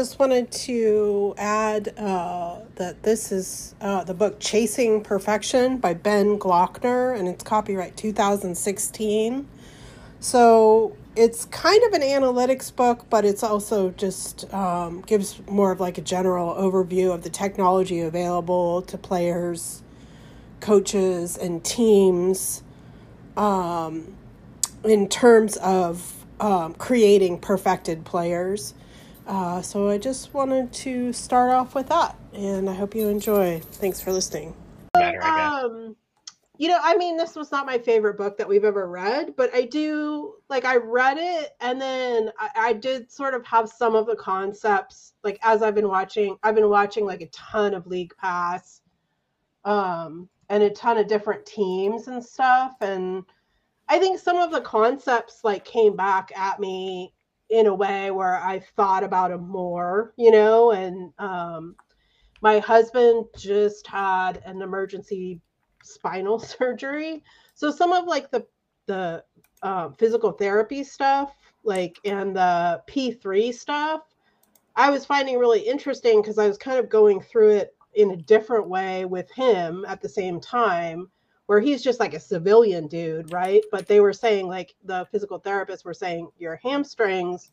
just wanted to add uh, that this is uh, the book Chasing Perfection by Ben Glockner, and it's copyright 2016. So it's kind of an analytics book, but it's also just um, gives more of like a general overview of the technology available to players, coaches, and teams um, in terms of um, creating perfected players. Uh, so I just wanted to start off with that, and I hope you enjoy. Thanks for listening. Um, you know, I mean, this was not my favorite book that we've ever read, but I do like I read it, and then I, I did sort of have some of the concepts like as I've been watching. I've been watching like a ton of League Pass, um, and a ton of different teams and stuff, and I think some of the concepts like came back at me in a way where I thought about them more, you know, and um, my husband just had an emergency spinal surgery. So some of like the the uh, physical therapy stuff, like and the P3 stuff, I was finding really interesting because I was kind of going through it in a different way with him at the same time where he's just like a civilian dude, right? But they were saying like the physical therapists were saying your hamstrings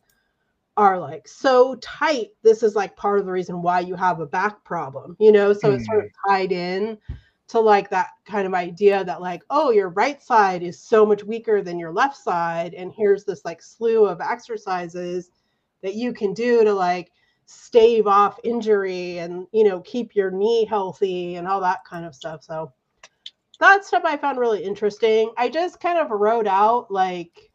are like so tight. This is like part of the reason why you have a back problem, you know? So mm. it's sort of mm. tied in to like that kind of idea that like, oh, your right side is so much weaker than your left side. And here's this like slew of exercises that you can do to like stave off injury and you know keep your knee healthy and all that kind of stuff. So that stuff I found really interesting. I just kind of wrote out like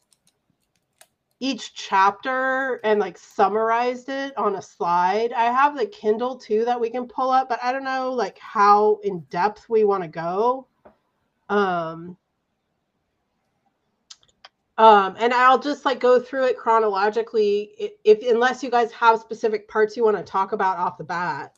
each chapter and like summarized it on a slide. I have the Kindle too that we can pull up, but I don't know like how in depth we want to go. Um um and I'll just like go through it chronologically if, if unless you guys have specific parts you want to talk about off the bat.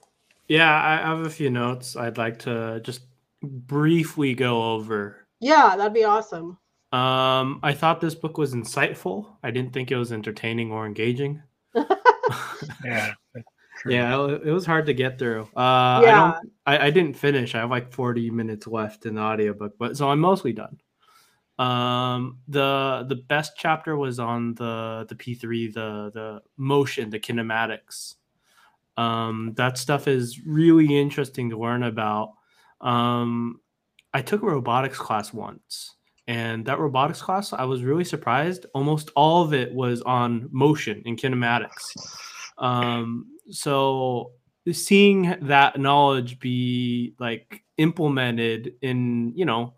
Yeah, I have a few notes I'd like to just briefly go over. Yeah, that'd be awesome. Um, I thought this book was insightful. I didn't think it was entertaining or engaging. yeah. Yeah, it was hard to get through. Uh, yeah. I, don't, I, I didn't finish. I have like 40 minutes left in the audiobook, but so I'm mostly done. Um, the the best chapter was on the the P3, the the motion, the kinematics. Um, that stuff is really interesting to learn about um, I took a robotics class once, and that robotics class, I was really surprised. Almost all of it was on motion and kinematics. Um, so seeing that knowledge be like implemented in, you know,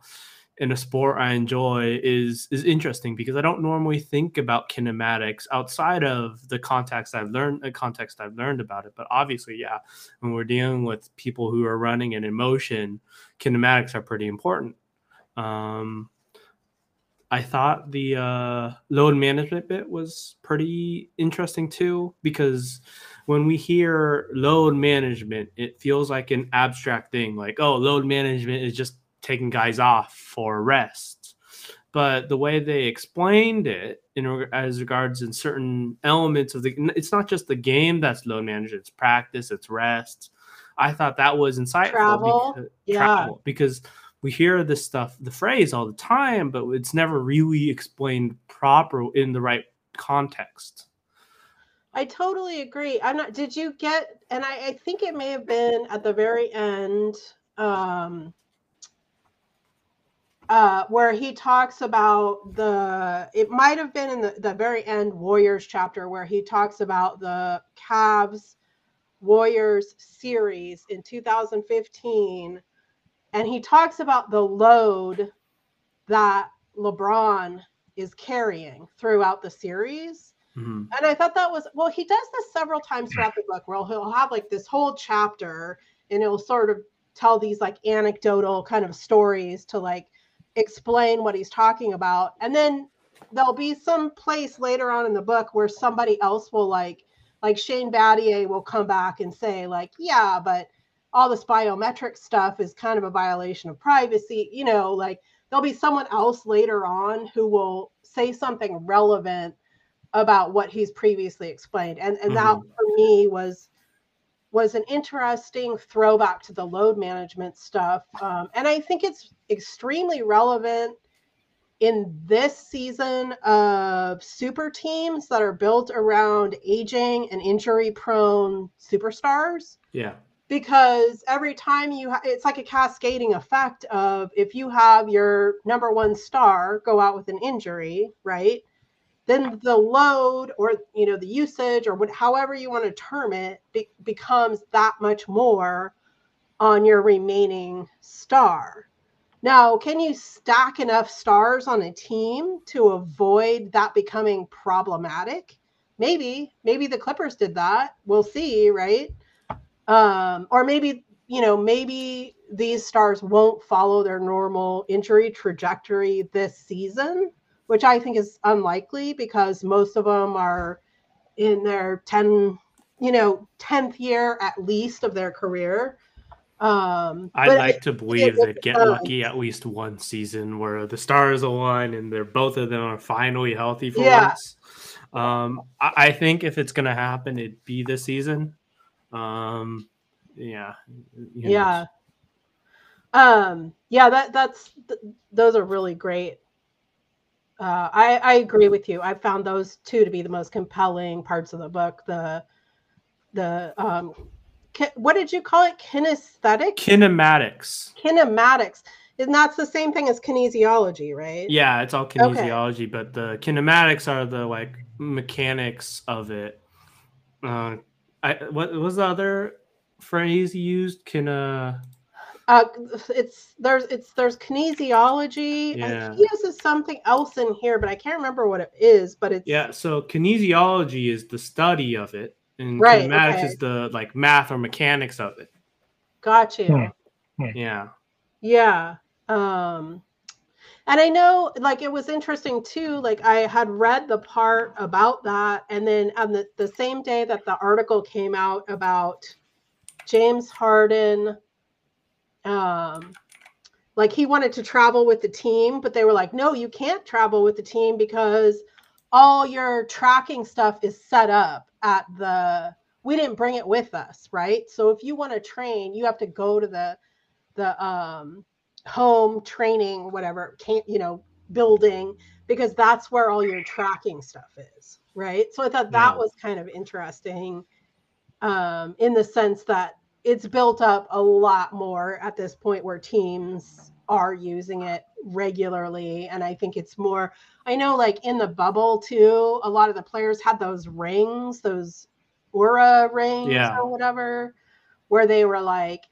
in a sport I enjoy is is interesting because I don't normally think about kinematics outside of the context I've learned the context I've learned about it. But obviously, yeah, when we're dealing with people who are running and in motion, kinematics are pretty important. Um, I thought the uh, load management bit was pretty interesting too because when we hear load management, it feels like an abstract thing. Like, oh, load management is just taking guys off for rest. But the way they explained it in as regards in certain elements of the, it's not just the game that's load management; it's practice, it's rest. I thought that was insightful. Travel, because, yeah. Travel, because we hear this stuff, the phrase all the time, but it's never really explained proper in the right context. I totally agree. I'm not. Did you get? And I, I think it may have been at the very end. Um, uh, where he talks about the it might have been in the, the very end warriors chapter where he talks about the Cavs warriors series in 2015 and he talks about the load that lebron is carrying throughout the series mm-hmm. and i thought that was well he does this several times throughout the book where he'll have like this whole chapter and it'll sort of tell these like anecdotal kind of stories to like explain what he's talking about. And then there'll be some place later on in the book where somebody else will like like Shane Battier will come back and say like, yeah, but all this biometric stuff is kind of a violation of privacy, you know, like there'll be someone else later on who will say something relevant about what he's previously explained. And and mm-hmm. that for me was was an interesting throwback to the load management stuff. Um, and I think it's extremely relevant in this season of super teams that are built around aging and injury prone superstars. Yeah. Because every time you, ha- it's like a cascading effect of if you have your number one star go out with an injury, right? Then the load or you know the usage or what, however you want to term it, be- becomes that much more on your remaining star. Now, can you stack enough stars on a team to avoid that becoming problematic? Maybe, maybe the Clippers did that. We'll see, right? Um, or maybe, you know, maybe these stars won't follow their normal injury trajectory this season, which I think is unlikely because most of them are in their 10, you know, 10th year at least of their career. Um, I'd like to believe that get lucky at least one season where the stars align and they're both of them are finally healthy for yeah. once. Um, I, I, think if it's gonna happen, it'd be this season. Um, yeah, yeah, um, yeah. That that's th- those are really great. Uh, I I agree with you. I found those two to be the most compelling parts of the book. The the um, what did you call it? Kinesthetic? Kinematics. Kinematics. And that's the same thing as kinesiology, right? Yeah, it's all kinesiology, okay. but the kinematics are the like mechanics of it. Uh, I what was the other phrase you used? Kine. Uh, it's there's it's there's kinesiology. Yeah. He uses something else in here, but I can't remember what it is. But it's yeah. So kinesiology is the study of it, and right, kinematics okay. is the like math or mechanics of it. Got you. Hmm. Hmm. Yeah. Yeah. Um and I know like it was interesting too. Like I had read the part about that, and then on the, the same day that the article came out about James Harden, um, like he wanted to travel with the team, but they were like, no, you can't travel with the team because all your tracking stuff is set up at the we didn't bring it with us, right? So if you want to train, you have to go to the the um, home training, whatever, can't you know, building because that's where all your tracking stuff is, right? So I thought that yeah. was kind of interesting um, in the sense that it's built up a lot more at this point where teams are using it regularly and i think it's more i know like in the bubble too a lot of the players had those rings those Oura rings yeah. or whatever where they were like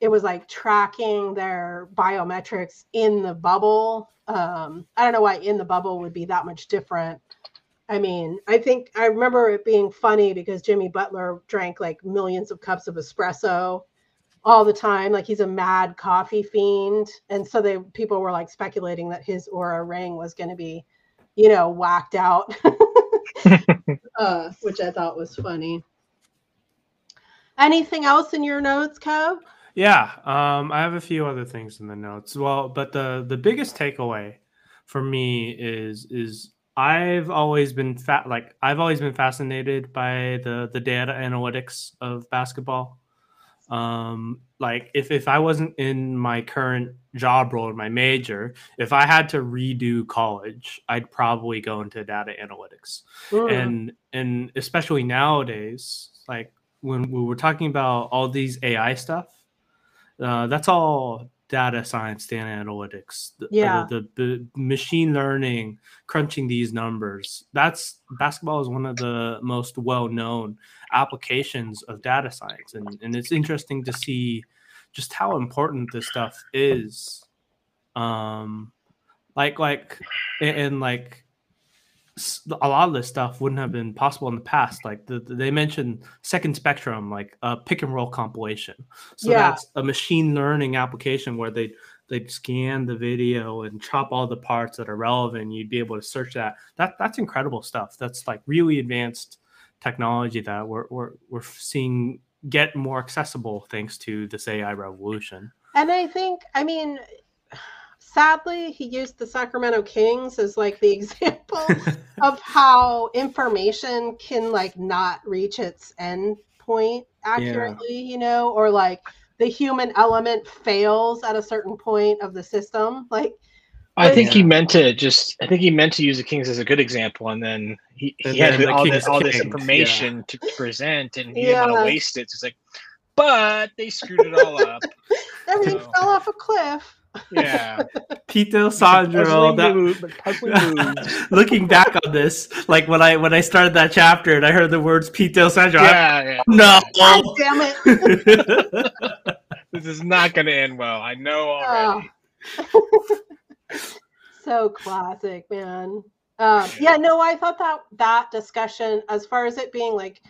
it was like tracking their biometrics in the bubble um i don't know why in the bubble would be that much different i mean i think i remember it being funny because jimmy butler drank like millions of cups of espresso all the time. Like he's a mad coffee fiend. And so they people were like speculating that his Oura ring was going to be, you know, whacked out, uh, which I thought was funny. Anything else in your notes, Kev? Yeah, um, I have a few other things in the notes. Well, but the the biggest takeaway for me is is I've always been fat like I've always been fascinated by the the data analytics of basketball um like if if i wasn't in my current job role in my major if i had to redo college i'd probably go into data analytics mm. and and especially nowadays like when we were talking about all these ai stuff uh, that's all data science, data analytics, the, yeah, the, the, machine learning, crunching these numbers. That's basketball is one of the most well known applications of data science, and and it's interesting to see just how important this stuff is. Um, like like and, and like a lot of this stuff wouldn't have been possible in the past. Like the, the, they mentioned second spectrum, like a pick and roll compilation. So yeah. that's a machine learning application where they they'd scan the video and chop all the parts that are relevant. You'd be able to search that. That that's incredible stuff. That's like really advanced technology that we're we're, we're seeing get more accessible thanks to this AI revolution. And I think, I mean, sadly, he used the Sacramento Kings as like the example of how information can like not reach its end point accurately, yeah. you know, or like the human element fails at a certain point of the system. Like I think he meant to just. I think he meant to use the Kings as a good example, and then he, he had all, this, all this information yeah. to present, and he yeah. didn't want to waste it. So it's like, but they screwed it all up. Everything so. fell off a cliff. Yeah. Pete D'Alessandro. That, looking back on this, like when I when I started that chapter and I heard the words Pete D'Alessandro. Yeah, yeah. No. God damn it. this is not going to end well. I know already. Oh. so classic, man. Um, yeah, no, I thought that that discussion, as far as it being like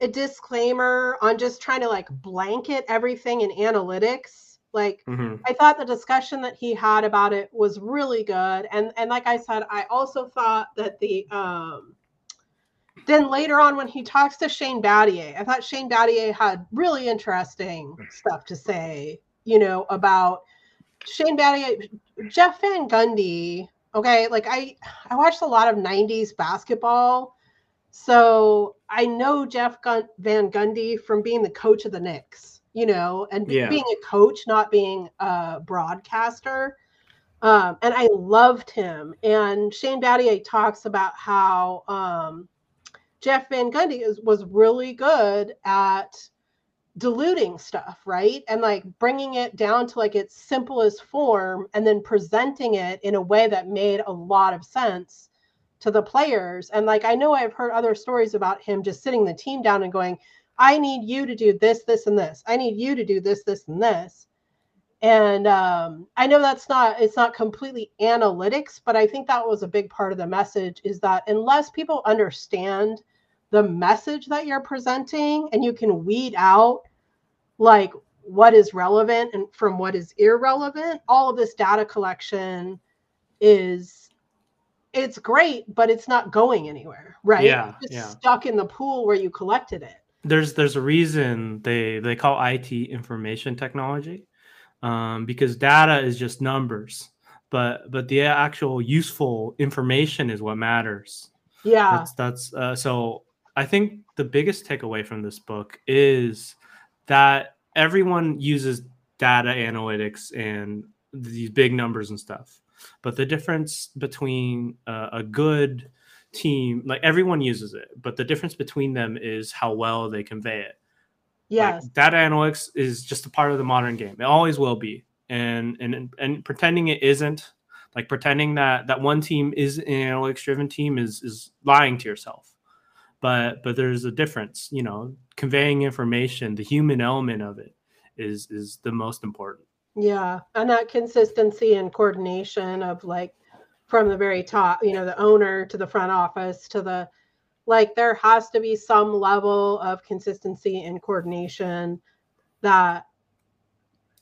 a disclaimer on just trying to like blanket everything in analytics, like mm-hmm. I thought the discussion that he had about it was really good, and and like I said, I also thought that the um, then later on when he talks to Shane Battier, I thought Shane Battier had really interesting stuff to say, you know, about Shane Battier, Jeff Van Gundy. Okay, like I I watched a lot of '90s basketball, so I know Jeff Gun- Van Gundy from being the coach of the Knicks. You know, and yeah. being a coach, not being a broadcaster. Um, and I loved him. And Shane Battier talks about how um, Jeff Van Gundy is, was really good at diluting stuff, right? And like bringing it down to like its simplest form and then presenting it in a way that made a lot of sense to the players. And like I know I've heard other stories about him just sitting the team down and going, I need you to do this, this, and this. I need you to do this, this, and this. And um, I know that's not it's not completely analytics, but I think that was a big part of the message is that unless people understand the message that you're presenting and you can weed out like what is relevant and from what is irrelevant all of this data collection is it's great but it's not going anywhere right yeah, it's yeah. stuck in the pool where you collected it there's there's a reason they they call it information technology um, because data is just numbers but but the actual useful information is what matters yeah that's that's uh, so I think the biggest takeaway from this book is that everyone uses data analytics and these big numbers and stuff. But the difference between uh, a good team, like everyone uses it, but the difference between them is how well they convey it. yeah Like, data analytics is just a part of the modern game. It always will be. And and and pretending it isn't, like pretending that that one team is an analytics driven team is is lying to yourself but but there's a difference you know conveying information the human element of it is is the most important yeah and that consistency and coordination of like from the very top you know the owner to the front office to the like there has to be some level of consistency and coordination that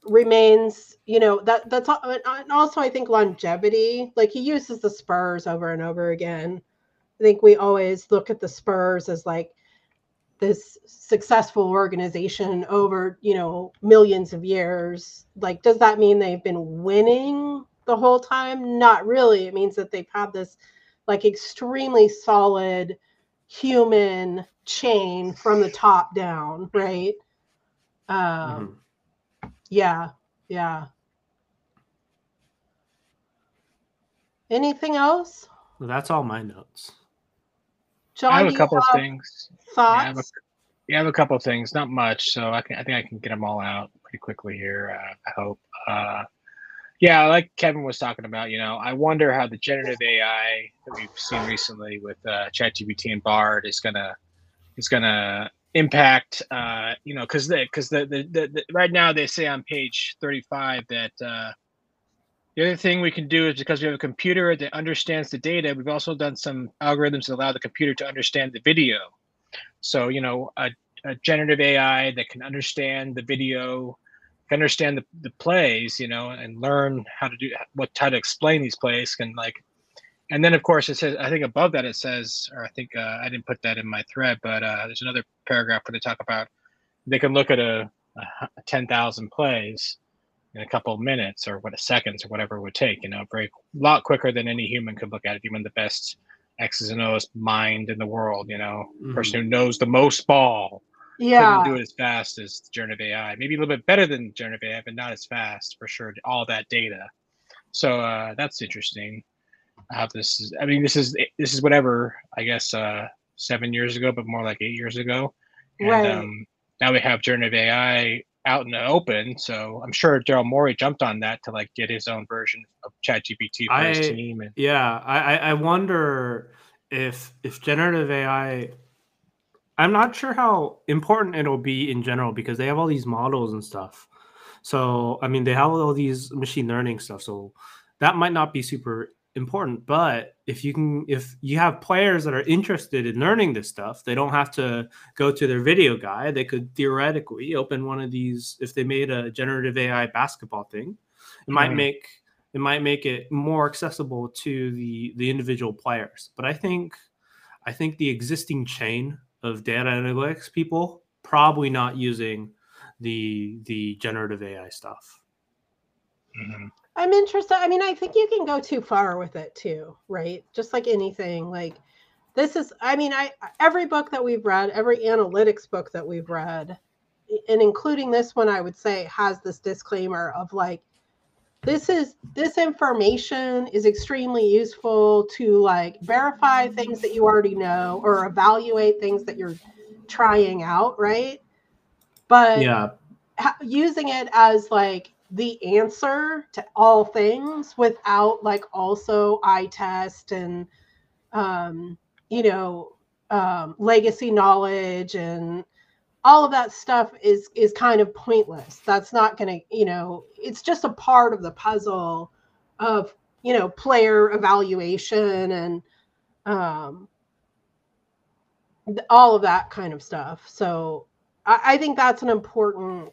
remains you know that that's and also i think longevity like he uses the spurs over and over again I think we always look at the Spurs as like this successful organization over, you know, millions of years. Like, does that mean they've been winning the whole time? Not really. It means that they've had this like extremely solid human chain from the top down, right? Um, mm-hmm. Yeah, yeah. Anything else? Well, that's all my notes. Jon, I have a couple of things. Thoughts? Yeah, I have, a, yeah, I have a couple of things. Not much, so I can. I think I can get them all out pretty quickly here. Uh, I hope. Uh, yeah, like Kevin was talking about, you know, I wonder how the generative AI that we've seen recently with uh, ChatGPT and Bard is gonna is gonna impact. Uh, you know, because because the, the, the, the right now they say on page thirty five that uh, the other thing we can do is because we have a computer that understands the data, we've also done some algorithms that allow the computer to understand the video. So, you know, a, a generative AI that can understand the video, understand the, the plays, you know, and learn how to do what, how to explain these plays can like, and then of course it says, I think above that it says, or I think uh, I didn't put that in my thread, but uh, there's another paragraph where they talk about they can look at a, a 10,000 plays in a couple of minutes or what seconds or whatever it would take. You know, very a lot quicker than any human could look at it, even the best X's and O's mind in the world. You know, mm-hmm. person who knows the most ball. Yeah, couldn't do it as fast as generative AI. Maybe a little bit better than generative AI, but not as fast for sure. All that data. So uh, that's interesting. How this is? I mean, this is this is whatever. I guess uh, seven years ago, but more like eight years ago. And, right. Um, now we have generative AI out in the open. So I'm sure Daryl Morey jumped on that to like get his own version of ChatGPT for I, his team. And yeah, I I wonder if if generative AI. I'm not sure how important it'll be in general because they have all these models and stuff. So I mean, they have all these machine learning stuff. So that might not be super important but if you can if you have players that are interested in learning this stuff they don't have to go to their video guy. they could theoretically open one of these if they made a generative ai basketball thing it might mm-hmm. make it might make it more accessible to the the individual players but i think i think the existing chain of data analytics people probably not using the the generative ai stuff mm-hmm. I'm interested. I mean, I think you can go too far with it too, right? Just like anything. Like this is I mean, I every book that we've read, every analytics book that we've read, and including this one, I would say has this disclaimer of like this is this information is extremely useful to like verify things that you already know or evaluate things that you're trying out, right? But yeah, using it as like the answer to all things without like also eye test and um, you know um, legacy knowledge and all of that stuff is is kind of pointless. That's not going to you know it's just a part of the puzzle of you know player evaluation and um, all of that kind of stuff. So I, I think that's an important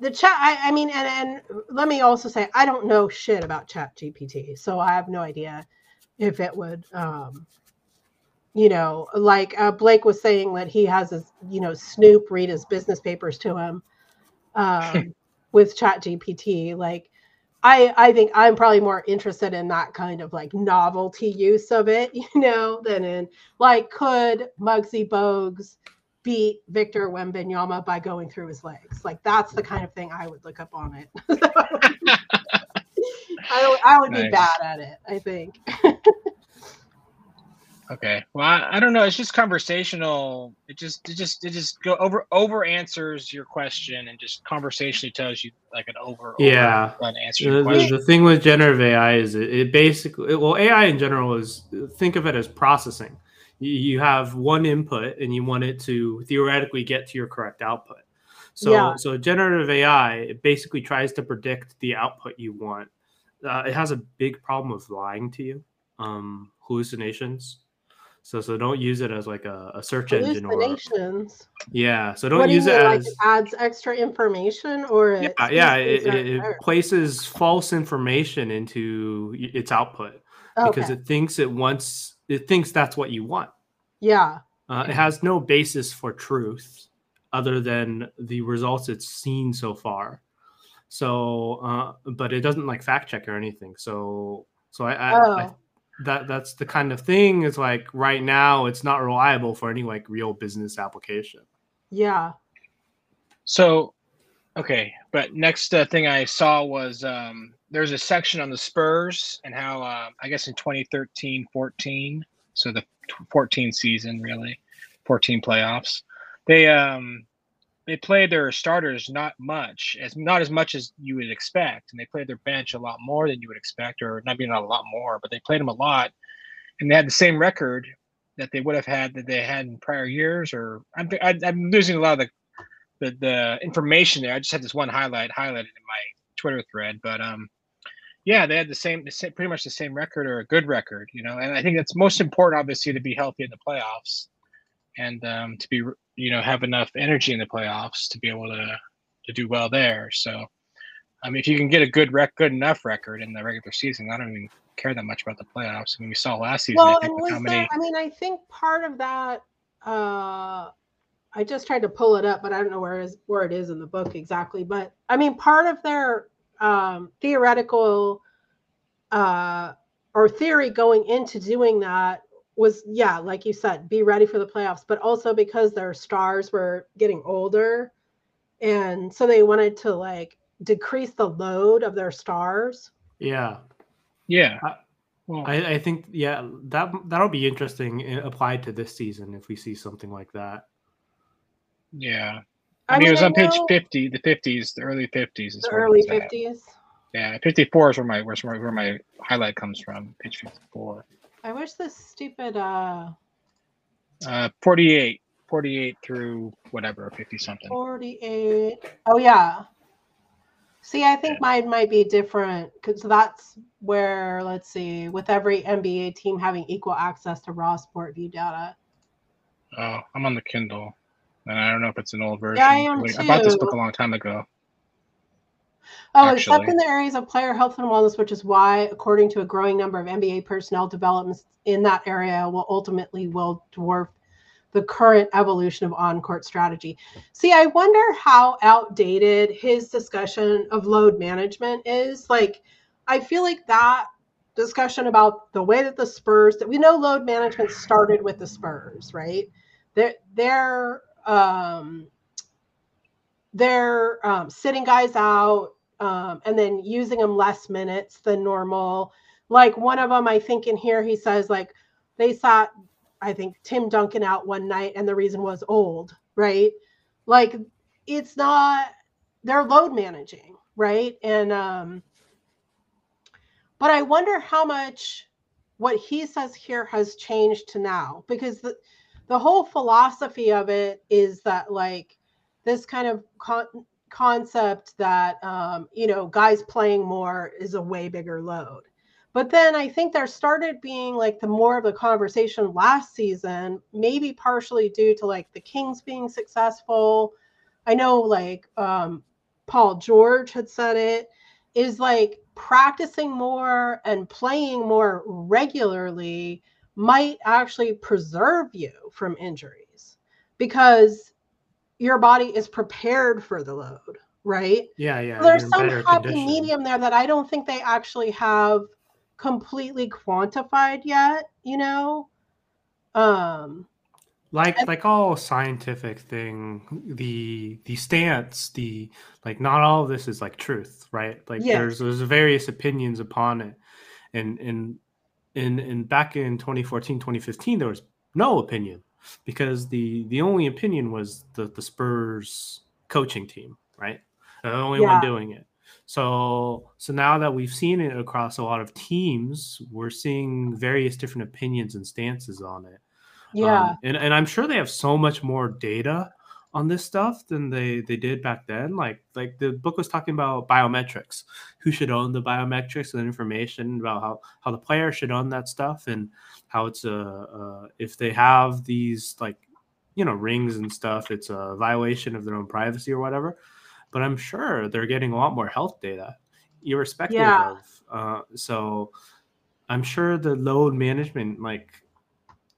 the chat I, I, mean and and let me also say i don't know shit about chat gpt so i have no idea if it would um you know like uh, blake was saying that he has his you know snoop read his business papers to him um with chat gpt like i i think i'm probably more interested in that kind of like novelty use of it you know than in like could Muggsy Bogues beat Victor Wembanyama by going through his legs. Like that's the kind of thing I would look up on it. I, I would nice. be bad at it, I think. Okay. Well, I, I, don't know. It's just conversational. It just it just it just go over over answers your question and just conversationally tells you like an over yeah over answer. The, the, the, thing with generative AI is it, it basically well AI in general is think of it as processing you have one input and you want it to theoretically get to your correct output. So, yeah. so generative AI it basically tries to predict the output you want. Uh, it has a big problem with lying to you, um, hallucinations. So, so don't use it as like a, a search engine or yeah. So don't use it as like adds extra information or yeah, yeah. It, it, it places false information into its output okay. because it thinks it wants it thinks that's what you want. Yeah. Uh, it has no basis for truth other than the results it's seen so far. So, uh, but it doesn't like fact check or anything. So, so I, I, oh. I that that's the kind of thing is like right now it's not reliable for any like real business application. Yeah. So, okay, but next uh, thing I saw was um, there's a section on the Spurs and how uh, I guess in 2013 14, so the 14 season really, 14 playoffs, they um they played their starters not much as not as much as you would expect, and they played their bench a lot more than you would expect, or not being a lot more, but they played them a lot, and they had the same record that they would have had that they had in prior years. Or I'm I'm losing a lot of the the, the information there. I just had this one highlight highlighted in my Twitter thread, but um, yeah, they had the same, the same, pretty much the same record or a good record, you know. And I think it's most important, obviously, to be healthy in the playoffs and um, to be, you know, have enough energy in the playoffs to be able to to do well there. So, I mean, if you can get a good rec, good enough record in the regular season, I don't even care that much about the playoffs. I mean, we saw last season. Well, I and was there, I mean, I think part of that. uh I just tried to pull it up, but I don't know where is where it is in the book exactly. But I mean, part of their um, theoretical uh, or theory going into doing that was, yeah, like you said, be ready for the playoffs, but also because their stars were getting older, and so they wanted to like decrease the load of their stars. Yeah. Yeah. Well, I, I think yeah that that'll be interesting eh, applied to this season if we see something like that. Yeah, I, I mean, mean, it was I on know, page fifty, the fifties, the early fifties. The early fifties. Yeah, fifty four is where my where's where my highlight comes from. Page fifty four. I wish this stupid uh. Uh, 48, 48 through whatever, fifty something. Forty eight. Oh yeah, See, I think yeah. mine might be different because that's where, let's see, with every NBA team having equal access to raw SportVU data. Oh, I'm on the Kindle, and I don't know if it's an old version. Yeah, I am. I bought this book a long time ago. Oh, actually. except in the areas of player health and wellness, which is why, according to a growing number of NBA personnel, developments in that area will ultimately will dwarf the current evolution of on-court strategy. See, I wonder how outdated his discussion of load management is. Like, I feel like that discussion about the way that the Spurs that we know load management started with the Spurs, right? They're they're um, they're um, sitting guys out um, and then using them less minutes than normal. Like one of them, I think in here he says like they sat I think Tim Duncan out one night and the reason was old, right? Like it's not they're load managing, right? And um but I wonder how much what he says here has changed to now because the the whole philosophy of it is that like this kind of con- concept that um, you know guys playing more is a way bigger load but then I think there started being like the more of the conversation last season, maybe partially due to like the Kings being successful. I know like um, Paul George had said it is like practicing more and playing more regularly might actually preserve you from injuries because your body is prepared for the load, right? Yeah, yeah. So there's some happy condition. medium there that I don't think they actually have completely quantified yet, you know? Um like and, like all scientific thing the the stance the like not all of this is like truth right like yeah. there's there's various opinions upon it and and in in back in 2014 2015 there was no opinion because the the only opinion was the the spurs coaching team right the only yeah. one doing it so so now that we've seen it across a lot of teams, we're seeing various different opinions and stances on it. Yeah. Um, and, and I'm sure they have so much more data on this stuff than they they did back then. Like like the book was talking about biometrics, who should own the biometrics and information about how how the player should own that stuff and how it's a uh, if they have these like you know rings and stuff, it's a violation of their own privacy or whatever but I'm sure they're getting a lot more health data, irrespective yeah. of. Uh, so I'm sure the load management, like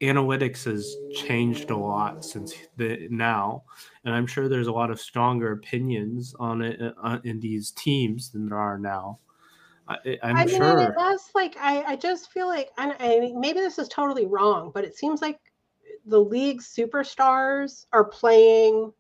analytics, has changed a lot since the now, and I'm sure there's a lot of stronger opinions on it uh, in these teams than there are now. I, am I mean, sure. It does like I, I just feel like and I, maybe this is totally wrong, but it seems like the league superstars are playing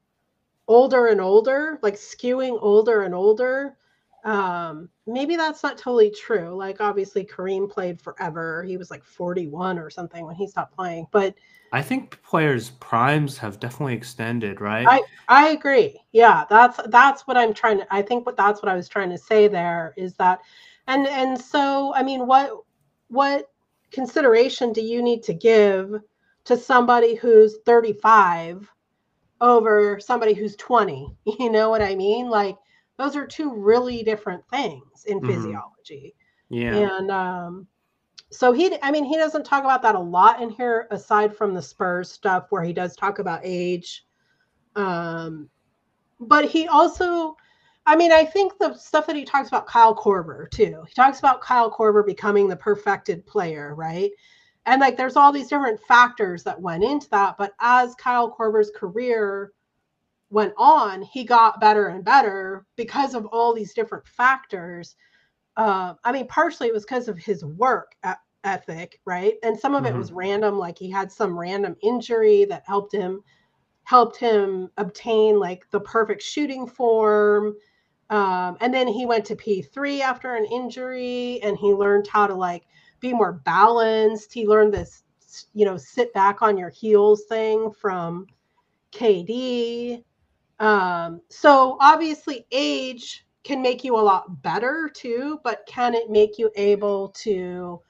older and older, like skewing older and older. Um, maybe that's not totally true. Like obviously Kareem played forever. He was like 41 or something when he stopped playing. But I think players' primes have definitely extended, right? I, I agree. Yeah, that's that's what I'm trying to I think what that's what I was trying to say there is that and and so I mean what what consideration do you need to give to somebody who's 35 over somebody who's 20. You know what I mean? Like those are two really different things in mm-hmm. physiology. Yeah. And um so he I mean he doesn't talk about that a lot in here aside from the Spurs stuff where he does talk about age. Um but he also I mean, I think the stuff that he talks about Kyle Korver too. He talks about Kyle Korver becoming the perfected player, right? and like there's all these different factors that went into that. But as Kyle Korver's career went on, he got better and better because of all these different factors. Uh, I mean, partially it was because of his work ethic, right? And some of mm-hmm. it was random, like he had some random injury that helped him helped him obtain like the perfect shooting form. Um, and then he went to P3 after an injury and he learned how to like be more balanced. He learned this, you know, sit back on your heels thing from KD. Um, so obviously, age can make you a lot better too, but can it make you able to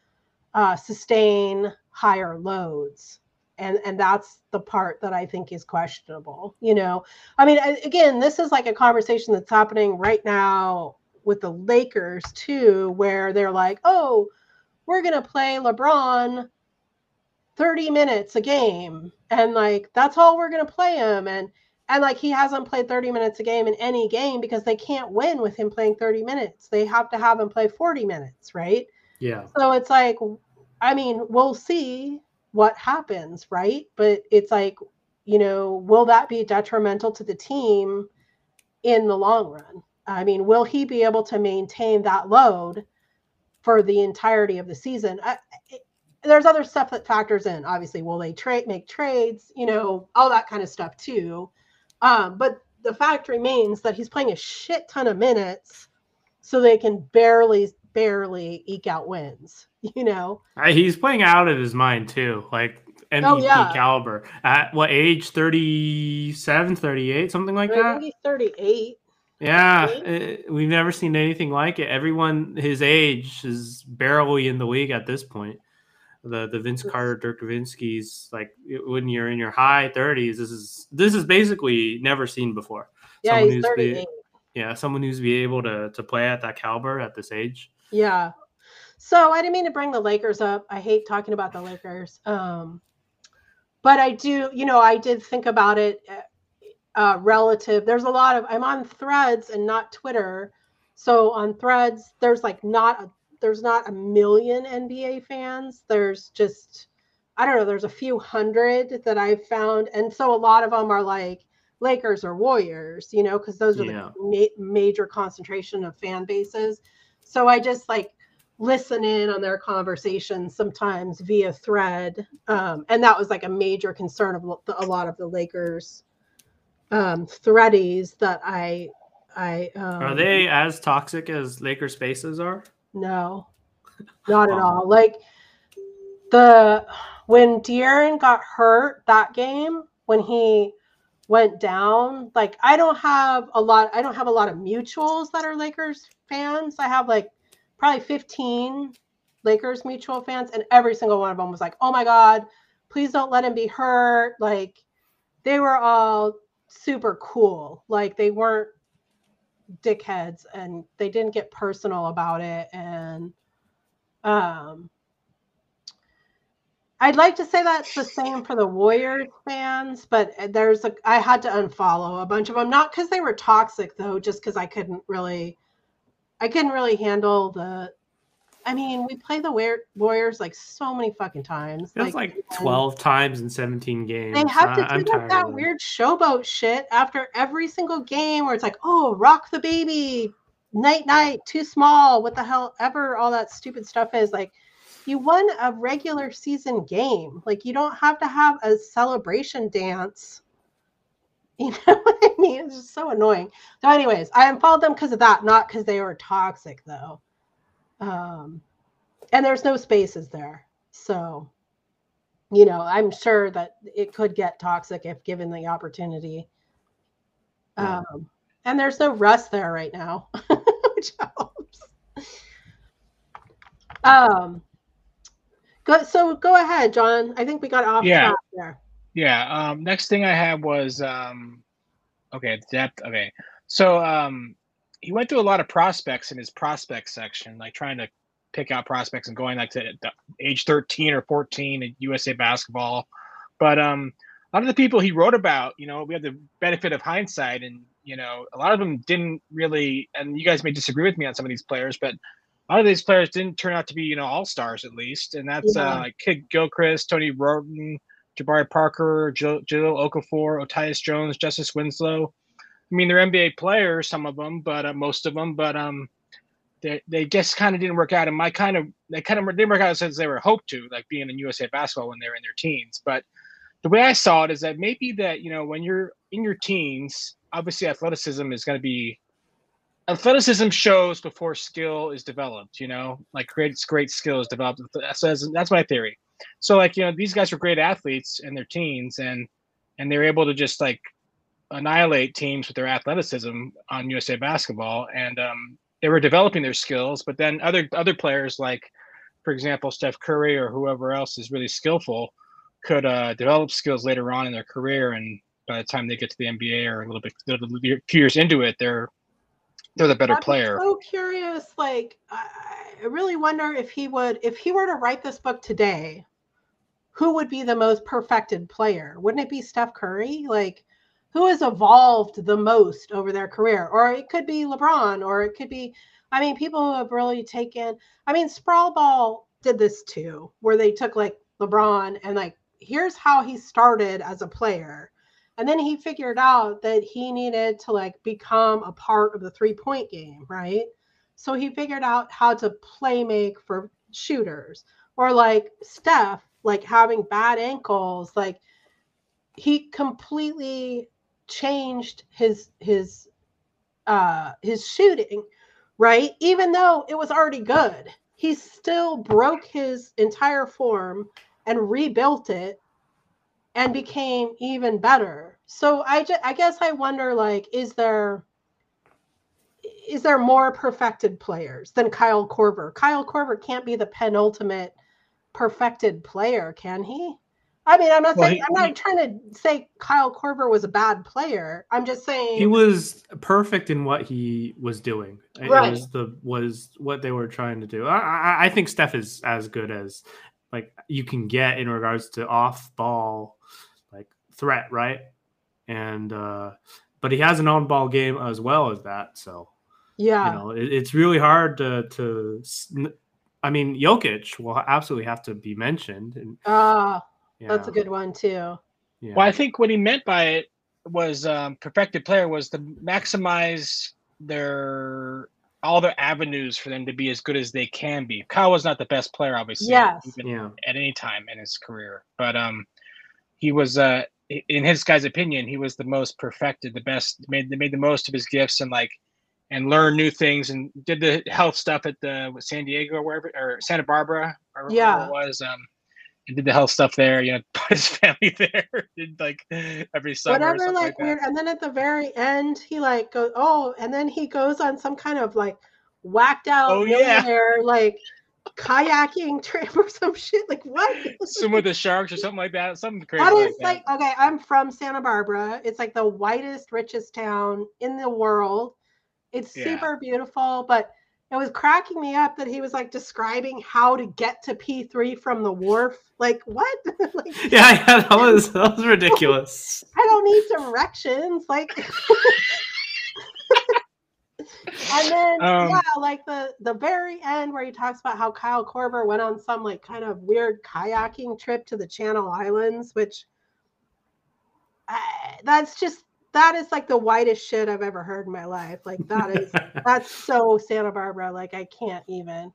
uh, sustain higher loads? And, and that's the part that I think is questionable. You know, I mean, again, this is like a conversation that's happening right now with the Lakers too, where they're like, oh, we're going to play LeBron 30 minutes a game. And like, that's all we're going to play him. And, and like, he hasn't played 30 minutes a game in any game because they can't win with him playing 30 minutes. They have to have him play 40 minutes, right? Yeah. So it's like, I mean, we'll see what happens, right? But it's like, you know, will that be detrimental to the team in the long run? I mean, will he be able to maintain that load for the entirety of the season. I, it, there's other stuff that factors in. Obviously, will they trade, make trades, you know, all that kind of stuff too. Um, but the fact remains that he's playing a shit ton of minutes, so they can barely, barely eke out wins. You know, he's playing out of his mind too, like MVP oh, yeah. caliber. At what age? 37, 38, something like Maybe that. 38. Yeah, it, eh, we've never seen anything like it. Everyone his age is barely in the league at this point. The the Vince Carter, Dirk Nowitzki's like when you're in your high 30s, this is this is basically never seen before. Yeah, someone he's 38. Be, yeah, someone who's be able to to play at that caliber at this age. Yeah. So I didn't mean to bring the Lakers up. I hate talking about the Lakers. Um, but I do, you know, I did think about it eh, uh, relative. There's a lot of I'm on Threads and not Twitter. So on Threads, there's like not a there's not a million NBA fans. There's just I don't know. There's a few hundred that I've found, and so a lot of them are like Lakers or Warriors, you know, because those are yeah. the ma- major concentration of fan bases. So I just like listen in on their conversations sometimes via thread, um, and that was like a major concern of a lot of the Lakers um, threadies that I I um, are they as toxic as Laker spaces are? No, not at all. Like the when De'Aaron got hurt that game when he went down, like I don't have a lot. I don't have a lot of mutuals that are Lakers fans. I have like probably fifteen Lakers mutual fans, and every single one of them was like, "Oh my god, please don't let him be hurt." Like they were all super cool. Like they weren't dickheads and they didn't get personal about it. And um, I'd like to say that's the same for the Warriors fans, but there's a I had to unfollow a bunch of them, not because they were toxic though, just because I couldn't really I couldn't really handle the I mean, we play the Warriors like so many fucking times. It's like, like twelve times in seventeen games. They have to do like that weird showboat shit after every single game, where it's like, "Oh, rock the baby, night night, too small, what the hell ever all that stupid stuff is." Like, you won a regular season game. Like, you don't have to have a celebration dance. You know what I mean? It's just so annoying. So, anyways, I unfollowed them because of that, not because they were toxic, though. Um, and there's no spaces there. So, you know, I'm sure that it could get toxic if given the opportunity. Yeah. Um, and there's no rust there right now, which helps. Um, go, so go ahead, Jon. I think we got off yeah. there. Yeah. Um, next thing I had was um, okay, depth. Okay. So um, he went through a lot of prospects in his prospect section, like trying to pick out prospects and going like to age 13 or 14 at USA basketball. But um, a lot of the people he wrote about, you know, we have the benefit of hindsight, and you know, a lot of them didn't really. And you guys may disagree with me on some of these players, but a lot of these players didn't turn out to be, you know, all stars at least, and that's yeah. uh, like Kidd Gilchrist, Tony Wroten, Jabari Parker, Jill, Jahlil Okafor, Otyus Jones, Justice Winslow. I mean, they're NBA players, some of them, but uh, most of them, but um, they, they just kind of didn't work out. And my kind of they kind of didn't work out since they were hoped to, like being in USA basketball when they were in their teens. But the way I saw it is that maybe that you know when you're in your teens, obviously athleticism is going to be athleticism shows before skill is developed. You know, like great great skill is developed. So that's, that's my theory. So like you know these guys were great athletes in their teens and and they're able to just like annihilate teams with their athleticism on USA basketball and um, they were developing their skills but then other other players like for example Steph Curry or whoever else is really skillful could uh, develop skills later on in their career and by the time they get to the NBA or a little bit a few years into it they're they're the better I'm player. So curious, like I really wonder if he would, if he were to write this book today, who would be the most perfected player? Wouldn't it be Steph Curry? Like, who has evolved the most over their career? Or it could be LeBron, or it could be, I mean, people who have really taken, I mean, Sprawl Ball did this too, where they took like LeBron and like, here's how he started as a player and then he figured out that he needed to like become a part of the three point game, right? So he figured out how to play make for shooters or like Steph, like having bad ankles, like he completely changed his his uh his shooting, right? Even though it was already good, he still broke his entire form and rebuilt it and became even better. So I just, I guess I wonder like is there is there more perfected players than Kyle Korver? Kyle Korver can't be the penultimate perfected player, can he? I mean, I'm not well, saying he, I'm not trying to say Kyle Korver was a bad player. I'm just saying he was perfect in what he was doing. Right. It was the was what they were trying to do. I, I, I think Steph is as good as like you can get in regards to off ball like threat, right? And uh but he has an on ball game as well as that. So yeah, you know, it, it's really hard to to. I mean, Jokic will absolutely have to be mentioned. And ah, uh, yeah. that's a good one too. Yeah. Well, I think what he meant by it was um, perfected player was to maximize their all their avenues for them to be as good as they can be. Kyle was not the best player, obviously, yes. yeah. at any time in his career, but um, he was uh, in his guy's opinion, he was the most perfected, the best, made made the most of his gifts and like and learned new things and did the health stuff at the San Diego or wherever or Santa Barbara or yeah. it was. Um, and did the health stuff there. You know, put his family there. did like every summer. Whatever, like, like weird. And then at the very end, he like goes, oh, and then he goes on some kind of like whacked out oh, millionaire yeah. like kayaking trip or some shit. Like what? Swim with the sharks or something like that. Something crazy. That is like, like okay. I'm from Santa Barbara. It's like the whitest, richest town in the world. It's yeah. super beautiful, but it was cracking me up that he was like describing how to get to P3 from the wharf. Like what? like, yeah, yeah, that was that was ridiculous. I don't need directions. Like and then um, yeah, like the the very end where he talks about how Kyle Korver went on some like kind of weird kayaking trip to the Channel Islands, which uh, that's just that is like the whitest shit I've ever heard in my life. Like that is that's so Santa Barbara. Like I can't even.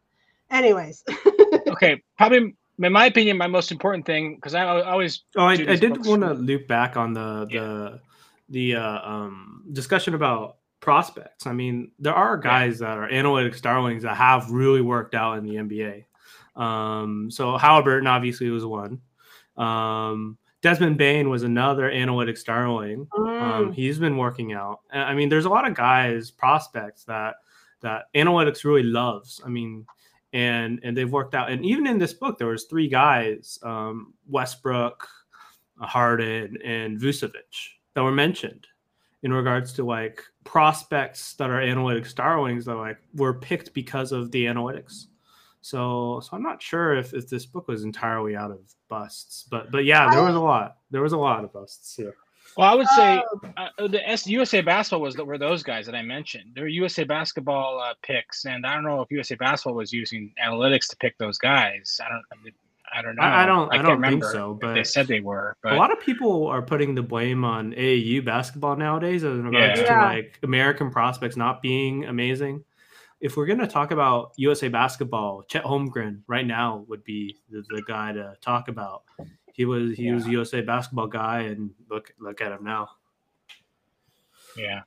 Anyways. okay, probably in my opinion, my most important thing because I always. Oh, I, I did want to loop back on the the yeah. the uh, um, discussion about prospects. I mean, there are guys that are analytics darlings that have really worked out in the NBA. Um, so Halliburton obviously was one. Um, Desmond Bane was another analytics darling. Um, mm. Um, he's been working out. I mean, there's a lot of guys, prospects that that analytics really loves. I mean, and and they've worked out. And even in this book, there was three guys: um, Westbrook, Harden, and Vucevic that were mentioned in regards to like prospects that are analytics darlings that like were picked because of the analytics. So, so I'm not sure if, if this book was entirely out of busts, but but yeah, there was a lot. There was a lot of busts here. Well, I would say um, uh, the S- USA Basketball was were those guys that I mentioned. They were USA Basketball uh, picks, and I don't know if USA Basketball was using analytics to pick those guys. I don't. I don't know. I, I don't. I, I don't think so. But they said they were. But a lot of people are putting the blame on AAU basketball nowadays as regards yeah. to like American prospects not being amazing. If we're gonna talk about USA basketball, Chet Holmgren right now would be the, the guy to talk about. He was he yeah. was a USA basketball guy, and look look at him now. Yeah.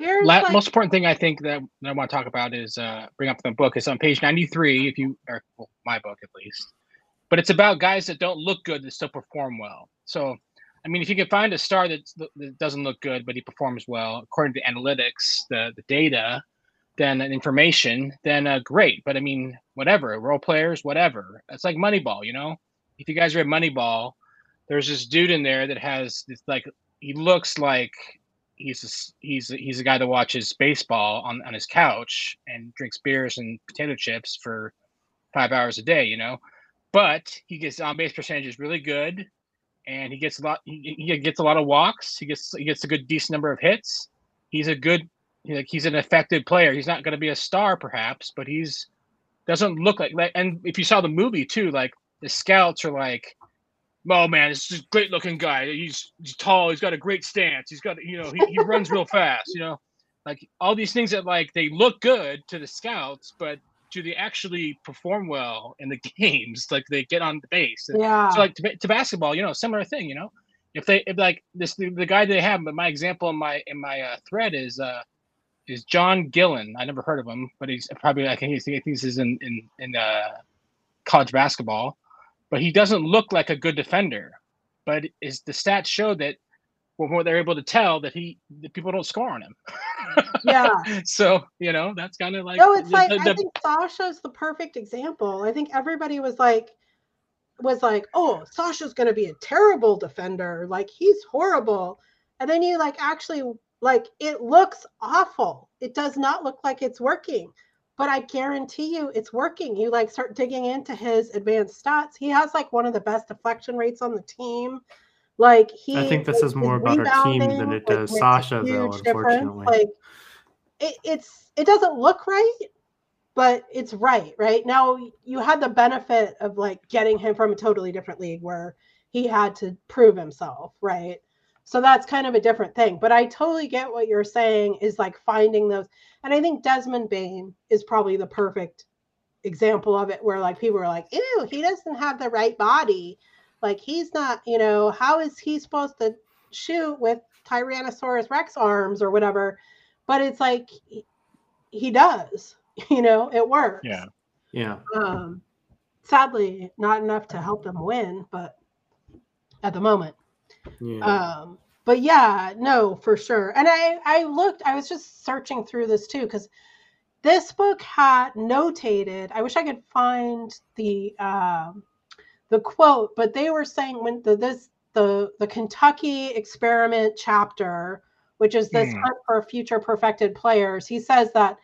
La- like- most important thing I think that, that I want to talk about is uh, bring up the book is on page 93 if you or well, my book at least but it's about guys that don't look good that still perform well. So, I mean, if you can find a star that, that doesn't look good but he performs well according to analytics, the the data, then information, then uh, great. But I mean, whatever role players, whatever. It's like Moneyball, you know. If you guys read Moneyball, there's this dude in there that has this like he looks like he's a, he's a, he's a guy that watches baseball on, on his couch and drinks beers and potato chips for five hours a day, you know but he gets on base percentage is really good, and he gets a lot. He, he gets a lot of walks. He gets he gets a good decent number of hits. He's a good like he's an effective player. He's not going to be a star perhaps, but he's doesn't look like. And if you saw the movie too, like the scouts are like, "Oh man, this is a great looking guy. He's, he's tall. He's got a great stance. He's got you know he, he runs real fast. You know, like all these things that like they look good to the scouts, but do they actually perform well in the games? Like they get on the base. Yeah. So like to, to basketball, you know, similar thing. You know, if they if like this the, the guy they have, but my example in my in my uh, thread is uh is John Gillen. I never heard of him, but he's probably I think he's I think he's in in in uh, college basketball, but he doesn't look like a good defender. But is the stats show that what they're able to tell that he that people don't score on him. yeah. So you know that's kind of like no, it's the, like the, I think Sasha's the perfect example. I think everybody was like was like, oh, Sasha's going to be a terrible defender. Like he's horrible, and then you like actually like it looks awful. It does not look like it's working. But I guarantee you it's working. You like start digging into his advanced stats. He has like one of the best deflection rates on the team. Like he, I think this is more about our team than it does like, Sasha, though. Unfortunately, like it, it's it doesn't look right, but it's right. Right now, you had the benefit of like getting him from a totally different league where he had to prove himself, right? So that's kind of a different thing. But I totally get what you're saying is like finding those. And I think Desmond Bane is probably the perfect example of it where like people are like, ew, he doesn't have the right body. Like he's not, you know, how is he supposed to shoot with Tyrannosaurus Rex arms or whatever? But it's like he, he does, you know, it works. Yeah. Yeah. Um, sadly, not enough to help them win, but at the moment. Yeah. Um, but yeah, no, for sure. And I I looked, I was just searching through this too because this book had notated. I wish I could find the um, the quote, but they were saying when the this the the Kentucky experiment chapter, which is this mm. hunt for future perfected players, he says that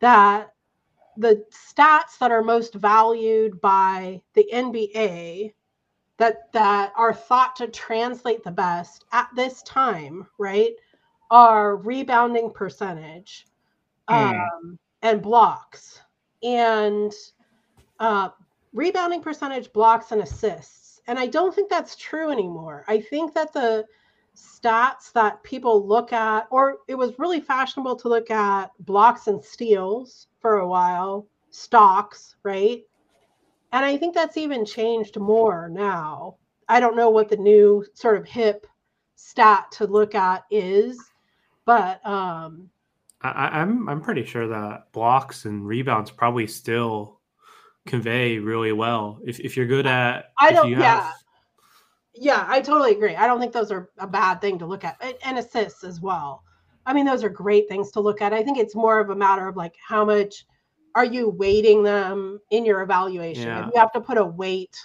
that the stats that are most valued by the NBA that that are thought to translate the best at this time, right, are rebounding percentage mm. um, and blocks. And uh, rebounding percentage, blocks, and assists. And I don't think that's true anymore. I think that the stats that people look at, or it was really fashionable to look at blocks and steals for a while, stocks, right? And I think that's even changed more now. I don't know what the new sort of hip stat to look at is, but um I, I'm I'm pretty sure that blocks and rebounds probably still convey really well. If if you're good at, I don't. yeah, have... yeah, I totally agree. I don't think those are a bad thing to look at, and assists as well. I mean, those are great things to look at. I think it's more of a matter of like how much are you weighting them in your evaluation. Yeah. You have to put a weight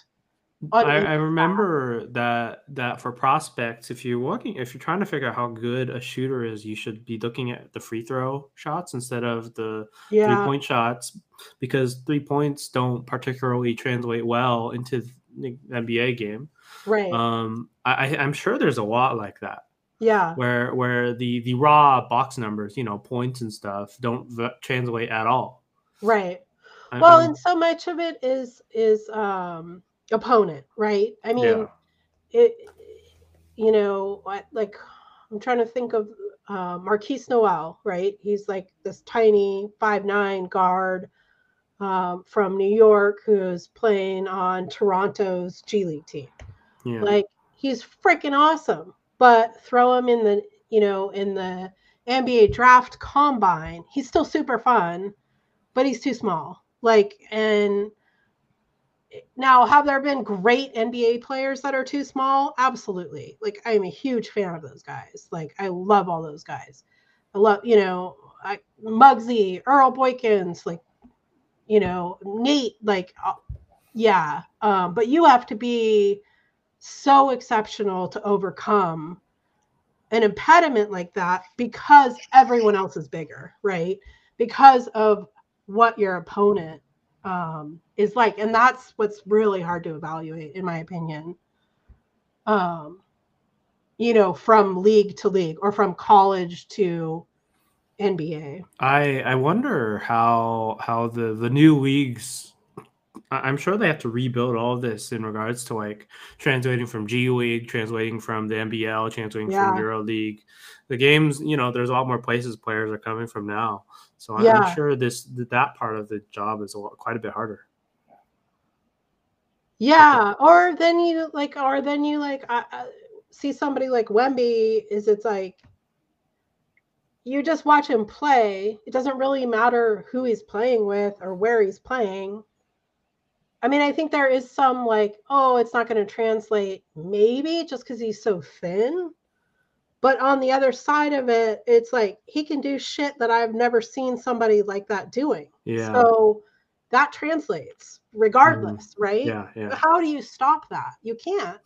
I, I, remember that that for prospects, if you're looking, if you're trying to figure out how good a shooter is, you should be looking at the free throw shots instead of the yeah. three point shots, because three points don't particularly translate well into the NBA game. Right. Um, I, I'm sure there's a lot like that. Yeah. Where where the the raw box numbers, you know, points and stuff, don't v- translate at all. Right. I well, mean, and so much of it is is um opponent, right? I mean, yeah. it. You know, like I'm trying to think of uh, Markquis Nowell, right? He's like this tiny five nine guard um, from New York who's playing on Toronto's G League team. Yeah. Like he's freaking awesome, but throw him in the you know in the NBA draft combine, he's still super fun, but he's too small. Like and now have there been great nba players that are too small? Absolutely. Like i'm a huge fan of those guys. Like i love all those guys. I love you know I, Muggsy, earl boykins like you know nate like uh, yeah um, but you have to be so exceptional to overcome an impediment like that because everyone else is bigger right? Because of what your opponent um, is like, and that's what's really hard to evaluate, in my opinion. Um, you know, from league to league or from college to NBA. I I wonder how how the the new leagues. I'm sure they have to rebuild all of this in regards to like translating from G League, translating from the NBL, translating yeah. from Euro League. The games, you know, there's a lot more places players are coming from now. So yeah. I'm sure this that part of the job is a lot, quite a bit harder. Yeah, or then you like, or then you like uh, see somebody like Wemby. Is it's like you just watch him play. It doesn't really matter who he's playing with or where he's playing. I mean, I think there is some like, oh, it's not going to translate, maybe just because he's so thin. But on the other side of it, it's like he can do shit that I've never seen somebody like that doing. Yeah. So that translates regardless, mm. right? Yeah, yeah. How do you stop that? You can't.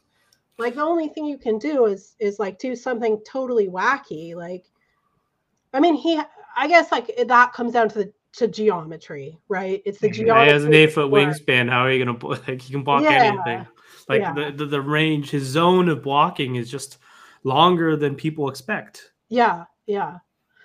Like the only thing you can do is is like do something totally wacky. Like, I mean, he. I guess like that comes down to the to geometry, right? It's the geometry. He has an eight foot wingspan. How are you gonna like? He can block yeah. anything. Like yeah. the, the the range, his zone of blocking is just longer than people expect. Yeah, yeah.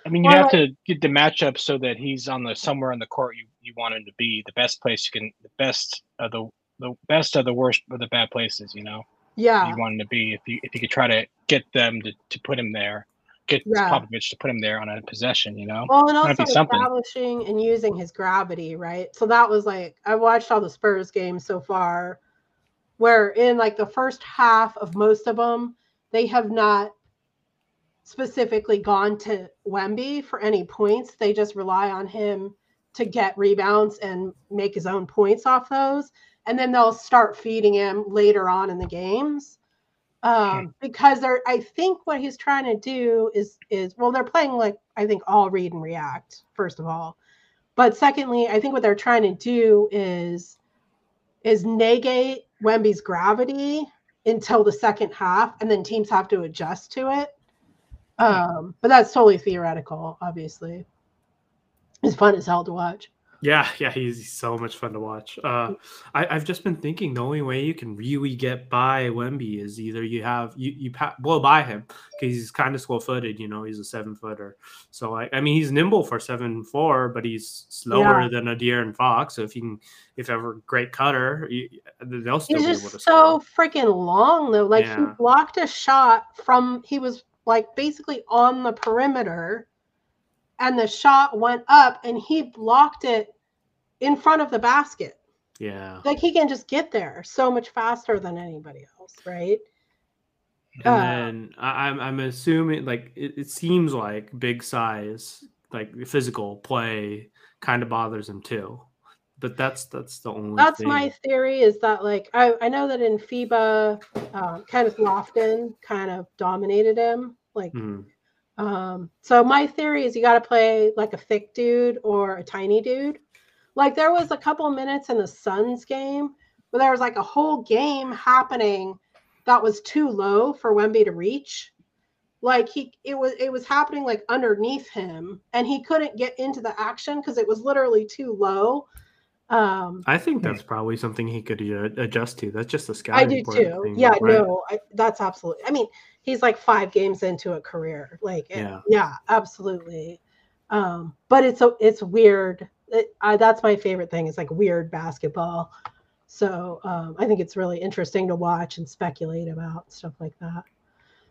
I mean, you well, have to get the matchup so that he's on the somewhere on the court you, you want him to be. The best place you can, the best of the the best of the worst of the bad places. You know. Yeah. You want him to be if you if you could try to get them to, to put him there, get yeah. Popovich to put him there on a possession. You know. Well, and also establishing and using his gravity, right? So that was like I watched all the Spurs games so far, where in like the first half of most of them they have not specifically gone to Wemby for any points. They just rely on him to get rebounds and make his own points off those. And then they'll start feeding him later on in the games. Um, because they're I think what he's trying to do is is well, they're playing like I think all read and react, first of all. But secondly, I think what they're trying to do is is negate Wemby's gravity until the second half, and then teams have to adjust to it. Um, but that's totally theoretical, obviously. It's fun as hell to watch. Yeah, yeah, he's so much fun to watch. Uh, I, have just been thinking the only way you can really get by Wemby is either you have you you pa- blow by him because he's kind of slow footed. You know, he's a seven footer. So I, I mean, he's nimble for seven four, but he's slower yeah. than a De'Aaron Fox. So if you can, if ever great cutter, you, they'll still he's be able to. So freaking long though. Like yeah. he blocked a shot from he was like basically on the perimeter and the shot went up and he blocked it in front of the basket. Yeah. Like he can just get there so much faster than anybody else, right? And uh, then I'm I'm assuming like it, it seems like big size, like physical play kind of bothers him too. But that's that's the only that's thing. my theory is that like I, I know that in FIBA uh, Kenneth Lofton kind of dominated him. Like mm-hmm um, so my theory is you got to play like a thick dude or a tiny dude. Like there was a couple minutes in the Suns game where there was like a whole game happening that was too low for Wemby to reach. Like he it was it was happening like underneath him and he couldn't get into the action because it was literally too low. Um, I think that's probably something he could uh, adjust to. That's just a sky. I do too. Thing, yeah, right? no, I, that's absolutely. I mean, he's like five games into a career. Like, yeah, yeah, absolutely. Um, but it's a, it's weird. It, I, that's my favorite thing. Is like weird basketball. So um, I think it's really interesting to watch and speculate about stuff like that.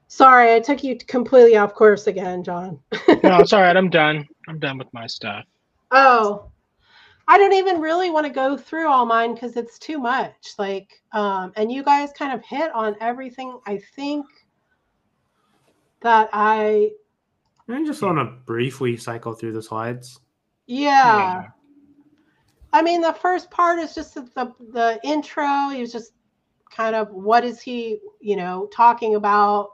Sorry, I took you completely off course again, Jon. no, it's all right. I'm done. I'm done with my stuff. Oh, I don't even really want to go through all mine because it's too much. Like, um, and you guys kind of hit on everything. I think that I. I just want to briefly cycle through the slides. Yeah. yeah. I mean, the first part is just the the intro. He was just kind of what is he, you know, talking about.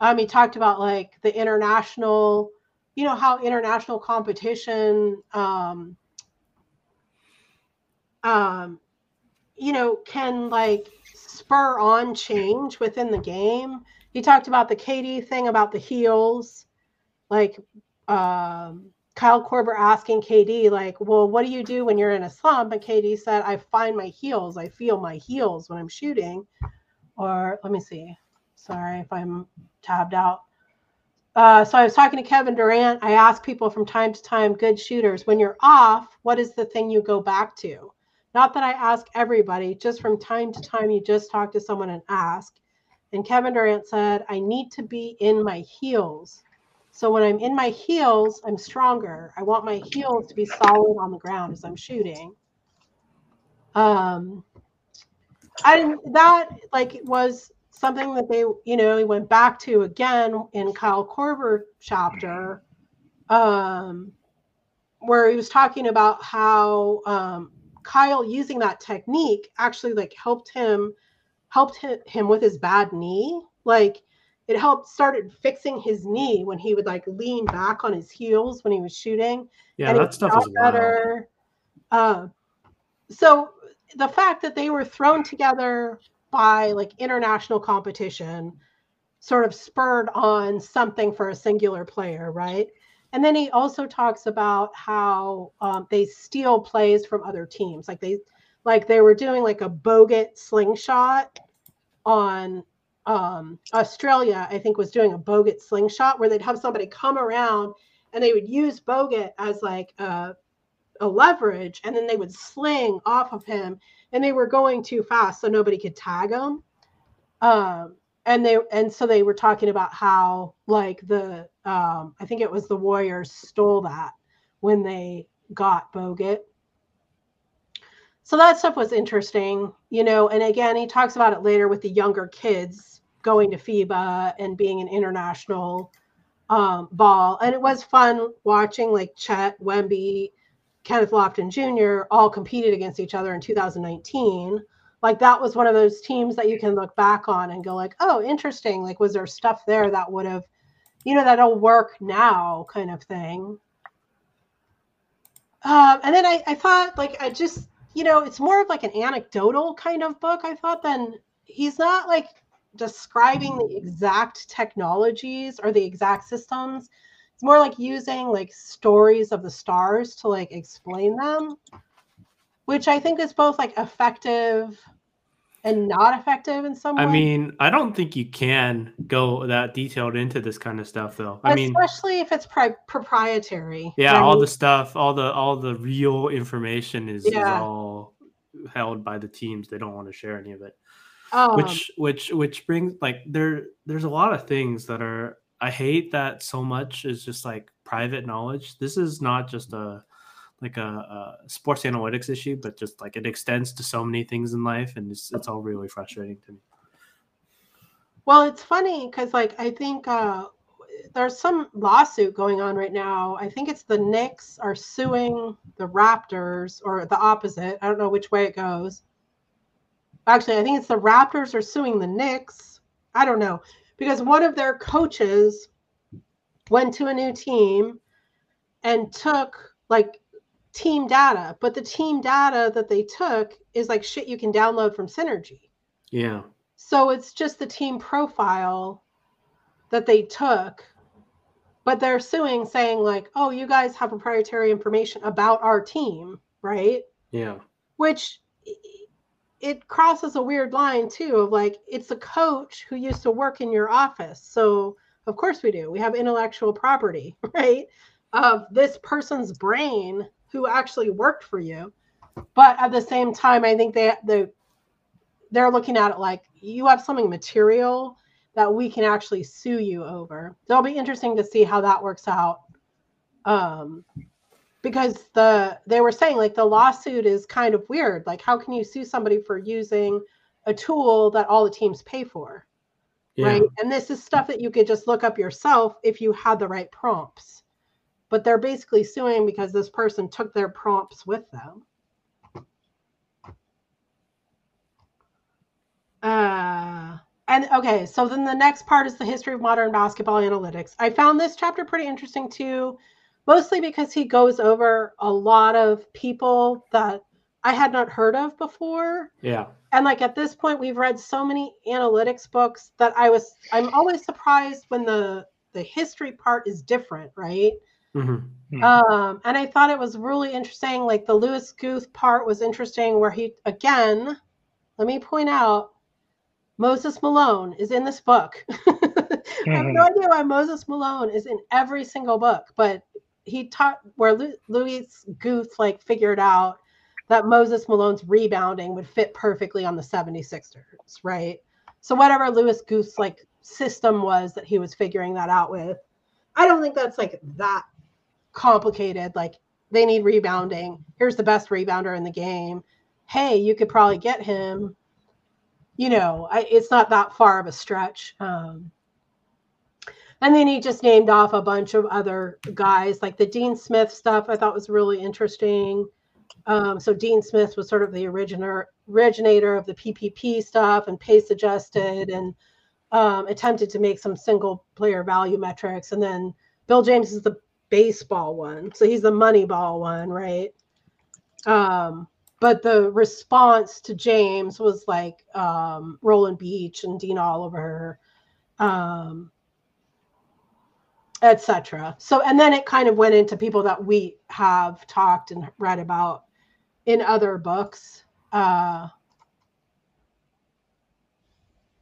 Um, he talked about like the international, you know, how international competition, um, um, you know, can like spur on change within the game. He talked about the KD thing about the heels, like um, Kyle Korver asking KD, like, well, what do you do when you're in a slump? And KD said, I find my heels. I feel my heels when I'm shooting. Or let me see. Sorry if I'm tabbed out. Uh, so I was talking to Kevin Durant. I ask people from time to time, good shooters, when you're off, what is the thing you go back to? Not that I ask everybody, just from time to time, you just talk to someone and ask. And Kevin Durant said, I need to be in my heels. So when I'm in my heels, I'm stronger. I want my heels to be solid on the ground as I'm shooting. Um, I that like was something that they, you know, he went back to again in Kyle Korver chapter, um, where he was talking about how um, Kyle using that technique actually like helped him helped him with his bad knee. Like it helped started fixing his knee when he would like lean back on his heels when he was shooting. Yeah, that stuff is better. Uh, so the fact that they were thrown together by like international competition sort of spurred on something for a singular player, right? And then he also talks about how um, they steal plays from other teams, like they like they were doing like a bogut slingshot on um, Australia, I think, was doing a Bogut slingshot where they'd have somebody come around and they would use Bogut as like a, a leverage, and then they would sling off of him, and they were going too fast, so nobody could tag them. Um, and they and so they were talking about how like the um, I think it was the Warriors stole that when they got Bogut. So that stuff was interesting, you know. And again, he talks about it later with the younger kids going to FIBA and being an international um, ball. And it was fun watching like Chet, Wemby, Kenneth Lofton Jr. all competed against each other in 2019. Like that was one of those teams that you can look back on and go like, oh, interesting. Like, was there stuff there that would have, you know, that'll work now, kind of thing. Um, and then I, I thought like I just, you know, it's more of like an anecdotal kind of book. I thought then he's not like describing the exact technologies or the exact systems. It's more like using like stories of the stars to like explain them, which I think is both like effective and not effective in some I way. I mean, I don't think you can go that detailed into this kind of stuff though. I mean, especially if it's pri- proprietary. Yeah, all the stuff, all the all the real information is, yeah. is all held by the teams. They don't want to share any of it. Um, which which which brings like there there's a lot of things that are I hate that so much is just like private knowledge. This is not just a like a, a, sports analytics issue, but just like it extends to so many things in life, and it's it's all really frustrating to me. Well, it's funny because like I think uh, there's some lawsuit going on right now. I think it's the Knicks are suing the Raptors or the opposite. I don't know which way it goes actually, I think it's the Raptors are suing the Knicks. I don't know because one of their coaches went to a new team and took like team data, but the team data that they took is like shit you can download from Synergy. Yeah. So it's just the team profile that they took, but they're suing saying like, "Oh, you guys have proprietary information about our team, right?" Yeah. which it crosses a weird line too of like it's a coach who used to work in your office. So of course we do. We have intellectual property, right? Of this person's brain who actually worked for you. But at the same time, I think they the they're looking at it like you have something material that we can actually sue you over. So it'll be interesting to see how that works out. Um, because the they were saying like the lawsuit is kind of weird. Like, how can you sue somebody for using a tool that all the teams pay for? Yeah. Right. And this is stuff that you could just look up yourself if you had the right prompts. But they're basically suing because this person took their prompts with them. Uh, and okay, so then the next part is the history of modern basketball analytics. I found this chapter pretty interesting too, mostly because he goes over a lot of people that I had not heard of before. Yeah. And like at this point, we've read so many analytics books that I was I'm always surprised when the the history part is different, right? Mm-hmm. Um, and I thought it was really interesting. Like the Lewis Guth part was interesting, where he again, let me point out, Moses Malone is in this book. mm-hmm. I have no mm-hmm. idea why Moses Malone is in every single book, but he taught where Louis Guth like figured out that Moses Malone's rebounding would fit perfectly on the 76ers, right? So whatever Louis Guth's like system was that he was figuring that out with, I don't think that's like that complicated. Like they need rebounding. Here's the best rebounder in the game. Hey, you could probably get him you know, I, it's not that far of a stretch. Um, and then he just named off a bunch of other guys, like the Dean Smith stuff. I thought was really interesting. Um, so Dean Smith was sort of the originator originator of the PPP stuff and pace adjusted and um, attempted to make some single player value metrics. And then Bill James is the baseball one, so he's the money ball one, right? Um, but the response to James was like um, Roland Beech and Dean Oliver, um, etc. So, and then it kind of went into people that we have talked and read about in other books. Uh,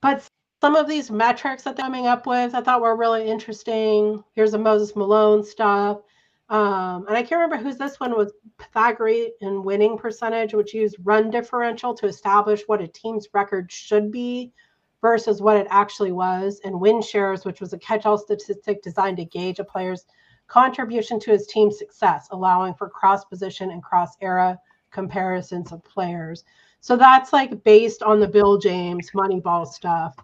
but some of these metrics that they're coming up with, I thought were really interesting. Here's a Moses Malone stuff. Um, and I can't remember whose this one was Pythagorean winning percentage, which used run differential to establish what a team's record should be versus what it actually was, and win shares, which was a catch all statistic designed to gauge a player's contribution to his team's success, allowing for cross position and cross era comparisons of players. So that's like based on the Bill James Moneyball stuff,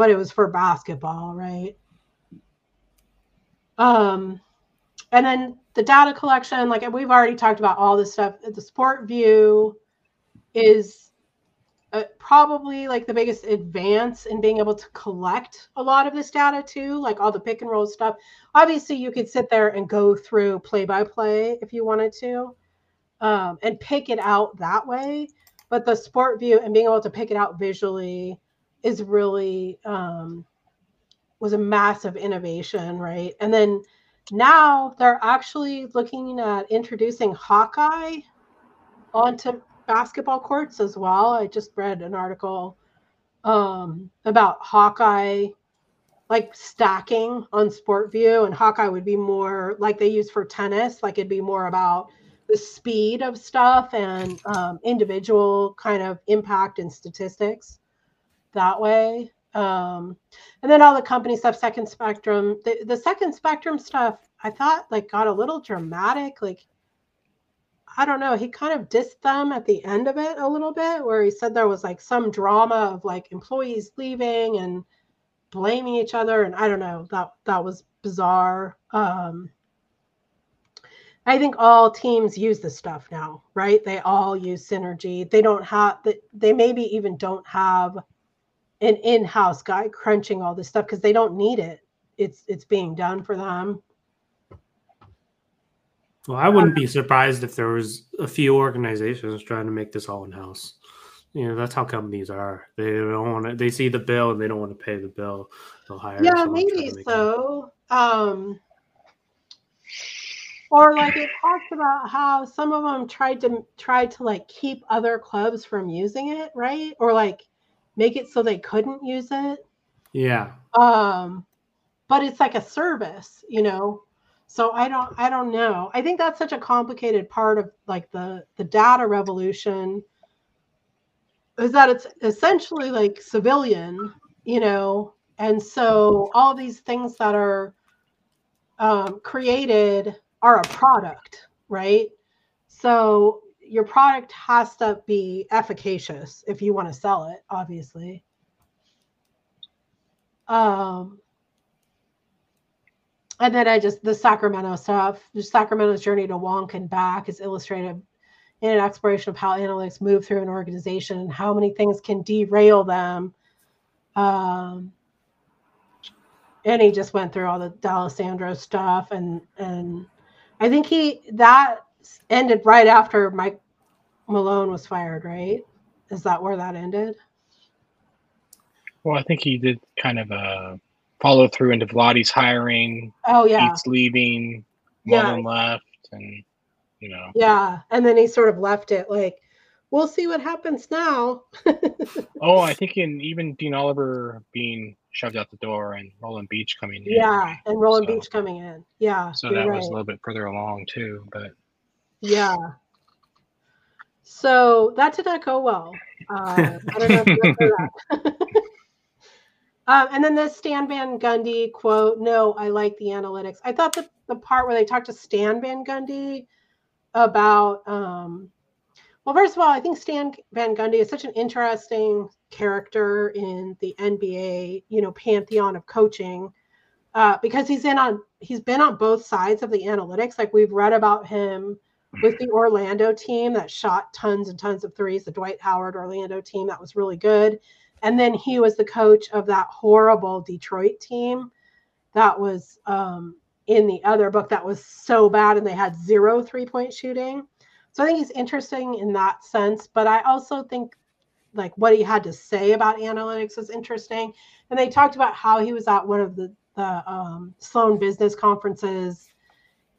but it was for basketball, right? Um, and then the data collection, like we've already talked about all this stuff. The SportVU is uh, probably like the biggest advance in being able to collect a lot of this data too, like all the pick and roll stuff. Obviously, you could sit there and go through play by play if you wanted to um, and pick it out that way. But the SportVU and being able to pick it out visually is really um, was a massive innovation, right? And then now they're actually looking at introducing Hawkeye onto basketball courts as well. I just read an article um, about Hawkeye like stacking on SportVU and Hawkeye would be more like they use for tennis, like it'd be more about the speed of stuff and um, individual kind of impact and statistics that way. Um, and then all the company stuff, Second Spectrum. The, the Second Spectrum stuff, I thought like got a little dramatic. Like, I don't know. He kind of dissed them at the end of it a little bit, where he said there was like some drama of like employees leaving and blaming each other, and I don't know. That that was bizarre. Um, I think all teams use this stuff now, right? They all use synergy. They don't have that. They maybe even don't have an in-house guy crunching all this stuff because they don't need it. It's it's being done for them. Well, I wouldn't be surprised if there was a few organizations trying to make this all in house. You know, that's how companies are. They don't want to. They see the bill and they don't want to pay the bill. They'll hire. Yeah, maybe so. Um, or like it talks about how some of them tried to tried to like keep other clubs from using it, right? Or like make it so they couldn't use it. Yeah. Um, but it's like a service, you know. So I don't I don't know. I think that's such a complicated part of like the the data revolution is that it's essentially like civilian, you know, and so all these things that are um, created are a product, right? So your product has to be efficacious if you want to sell it, obviously. Um, and then I just the Sacramento stuff, the Sacramento's journey to Wonk and back is illustrated in an exploration of how analytics move through an organization and how many things can derail them. Um, and he just went through all the D'Alessandro stuff, and and I think he that ended right after Mike Malone was fired, right? Is that where that ended? Well, I think he did kind of a follow through into Vlade's hiring. Oh yeah, Pete's leaving, Malone yeah. left, and you know. Yeah, and then he sort of left it like, we'll see what happens now. oh, I think in even Dean Oliver being shoved out the door and Roland Beech coming in. Yeah, and Roland so, Beech coming in. Yeah. So that right. was a little bit further along too, but. Yeah. So that did not go well. Uh, I don't know if you that. um, and then the Stan Van Gundy quote, no, I like the analytics. I thought the, the part where they talked to Stan Van Gundy about um, well, first of all, I think Stan Van Gundy is such an interesting character in the NBA, you know, pantheon of coaching, uh, because he's in on he's been on both sides of the analytics. Like we've read about him with the Orlando team that shot tons and tons of threes, the Dwight Howard Orlando team that was really good, and then he was the coach of that horrible Detroit team that was um, in the other book that was so bad and they had zero three point shooting. So I think he's interesting in that sense. But I also think like what he had to say about analytics was interesting. And they talked about how he was at one of the, the um, Sloan business conferences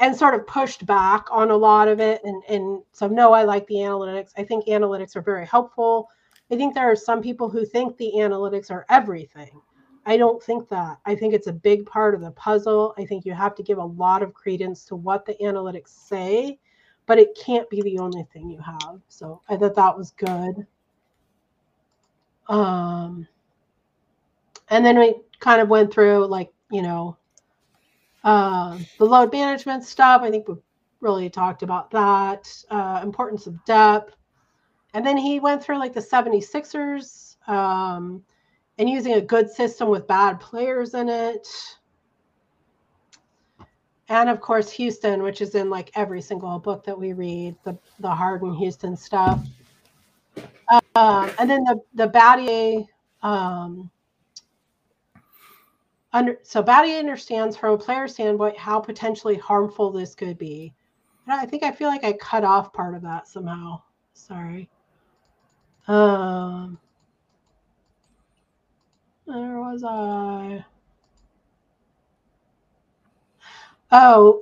and sort of pushed back on a lot of it. And, and so, no, I like the analytics. I think analytics are very helpful. I think there are some people who think the analytics are everything. I don't think that. I think it's a big part of the puzzle. I think you have to give a lot of credence to what the analytics say, but it can't be the only thing you have. So I thought that was good. Um, and then we kind of went through like, you know, uh, the load management stuff. I think we've really talked about that, uh, importance of depth. And then he went through like the 76ers. Um, and using a good system with bad players in it. And of course, Houston, which is in like every single book that we read, the, the Harden Houston stuff. Um, and then the, the Battier, um, under, so Battier understands from a player standpoint how potentially harmful this could be. I think I feel like I cut off part of that somehow. Sorry. Um, where was I? Oh,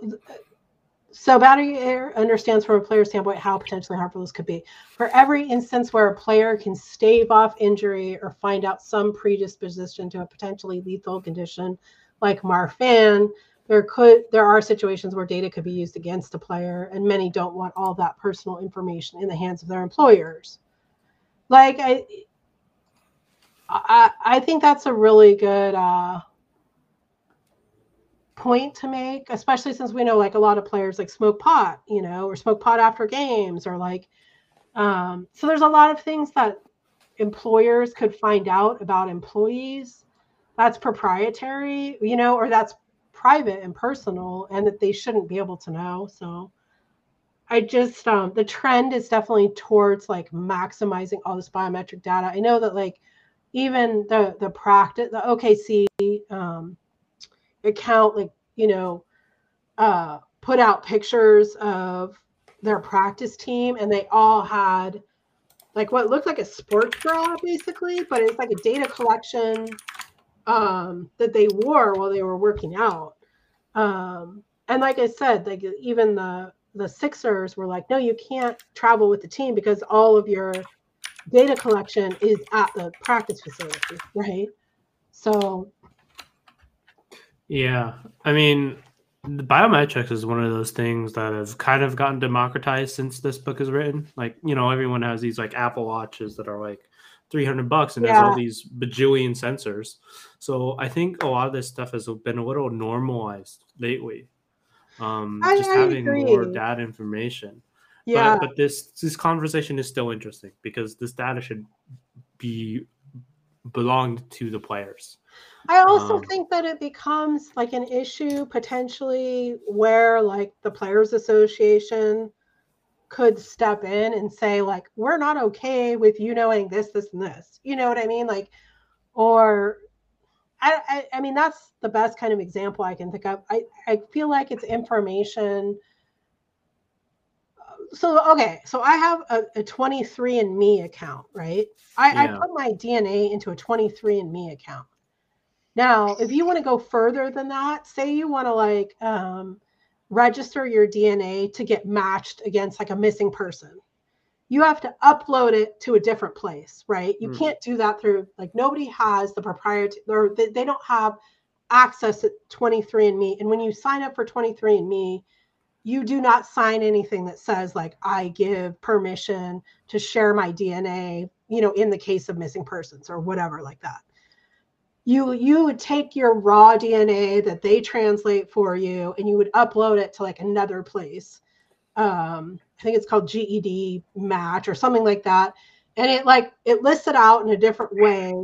so Battier understands from a player standpoint how potentially harmful this could be. For every instance where a player can stave off injury or find out some predisposition to a potentially lethal condition like Marfan, there could there are situations where data could be used against a player, and many don't want all that personal information in the hands of their employers. Like I I, I think that's a really good uh, point to make, especially since we know like a lot of players like smoke pot, you know, or smoke pot after games, or like, um, so there's a lot of things that employers could find out about employees that's proprietary, you know, or that's private and personal, and that they shouldn't be able to know. So, I just um, the trend is definitely towards like maximizing all this biometric data. I know that like even the the practice the OKC um, account like you know uh, put out pictures of their practice team and they all had like what looked like a sports bra basically but it's like a data collection um, that they wore while they were working out um, and like I said, like even the the Sixers were like, no, you can't travel with the team because all of your data collection is at the practice facility, right? So, yeah, I mean, the biometrics is one of those things that have kind of gotten democratized since this book is written. Like, you know, everyone has these like Apple watches that are like 300 bucks and yeah. has all these bajillion sensors. So I think a lot of this stuff has been a little normalized lately. Um, I, just I having agree. more data information. Yeah. But, but this this conversation is still interesting because this data should be belonged to the players. I also um, think that it becomes like an issue potentially where like the players association could step in and say like we're not okay with you knowing this this and this. You know what I mean? Like or I, I, I mean that's the best kind of example I can think of. I, I feel like it's information so okay, so I have a, a 23andMe account, right? I, yeah. I put my DNA into a 23andMe account. Now, if you want to go further than that, say you want to like um, register your DNA to get matched against like a missing person, you have to upload it to a different place, right? You mm. can't do that through like nobody has the proprietary or they, they don't have access to 23andMe. And when you sign up for 23andMe, you do not sign anything that says like I give permission to share my DNA, you know, in the case of missing persons or whatever like that. You you would take your raw DNA that they translate for you and you would upload it to like another place. Um, I think it's called GED match or something like that. And it like it lists it out in a different way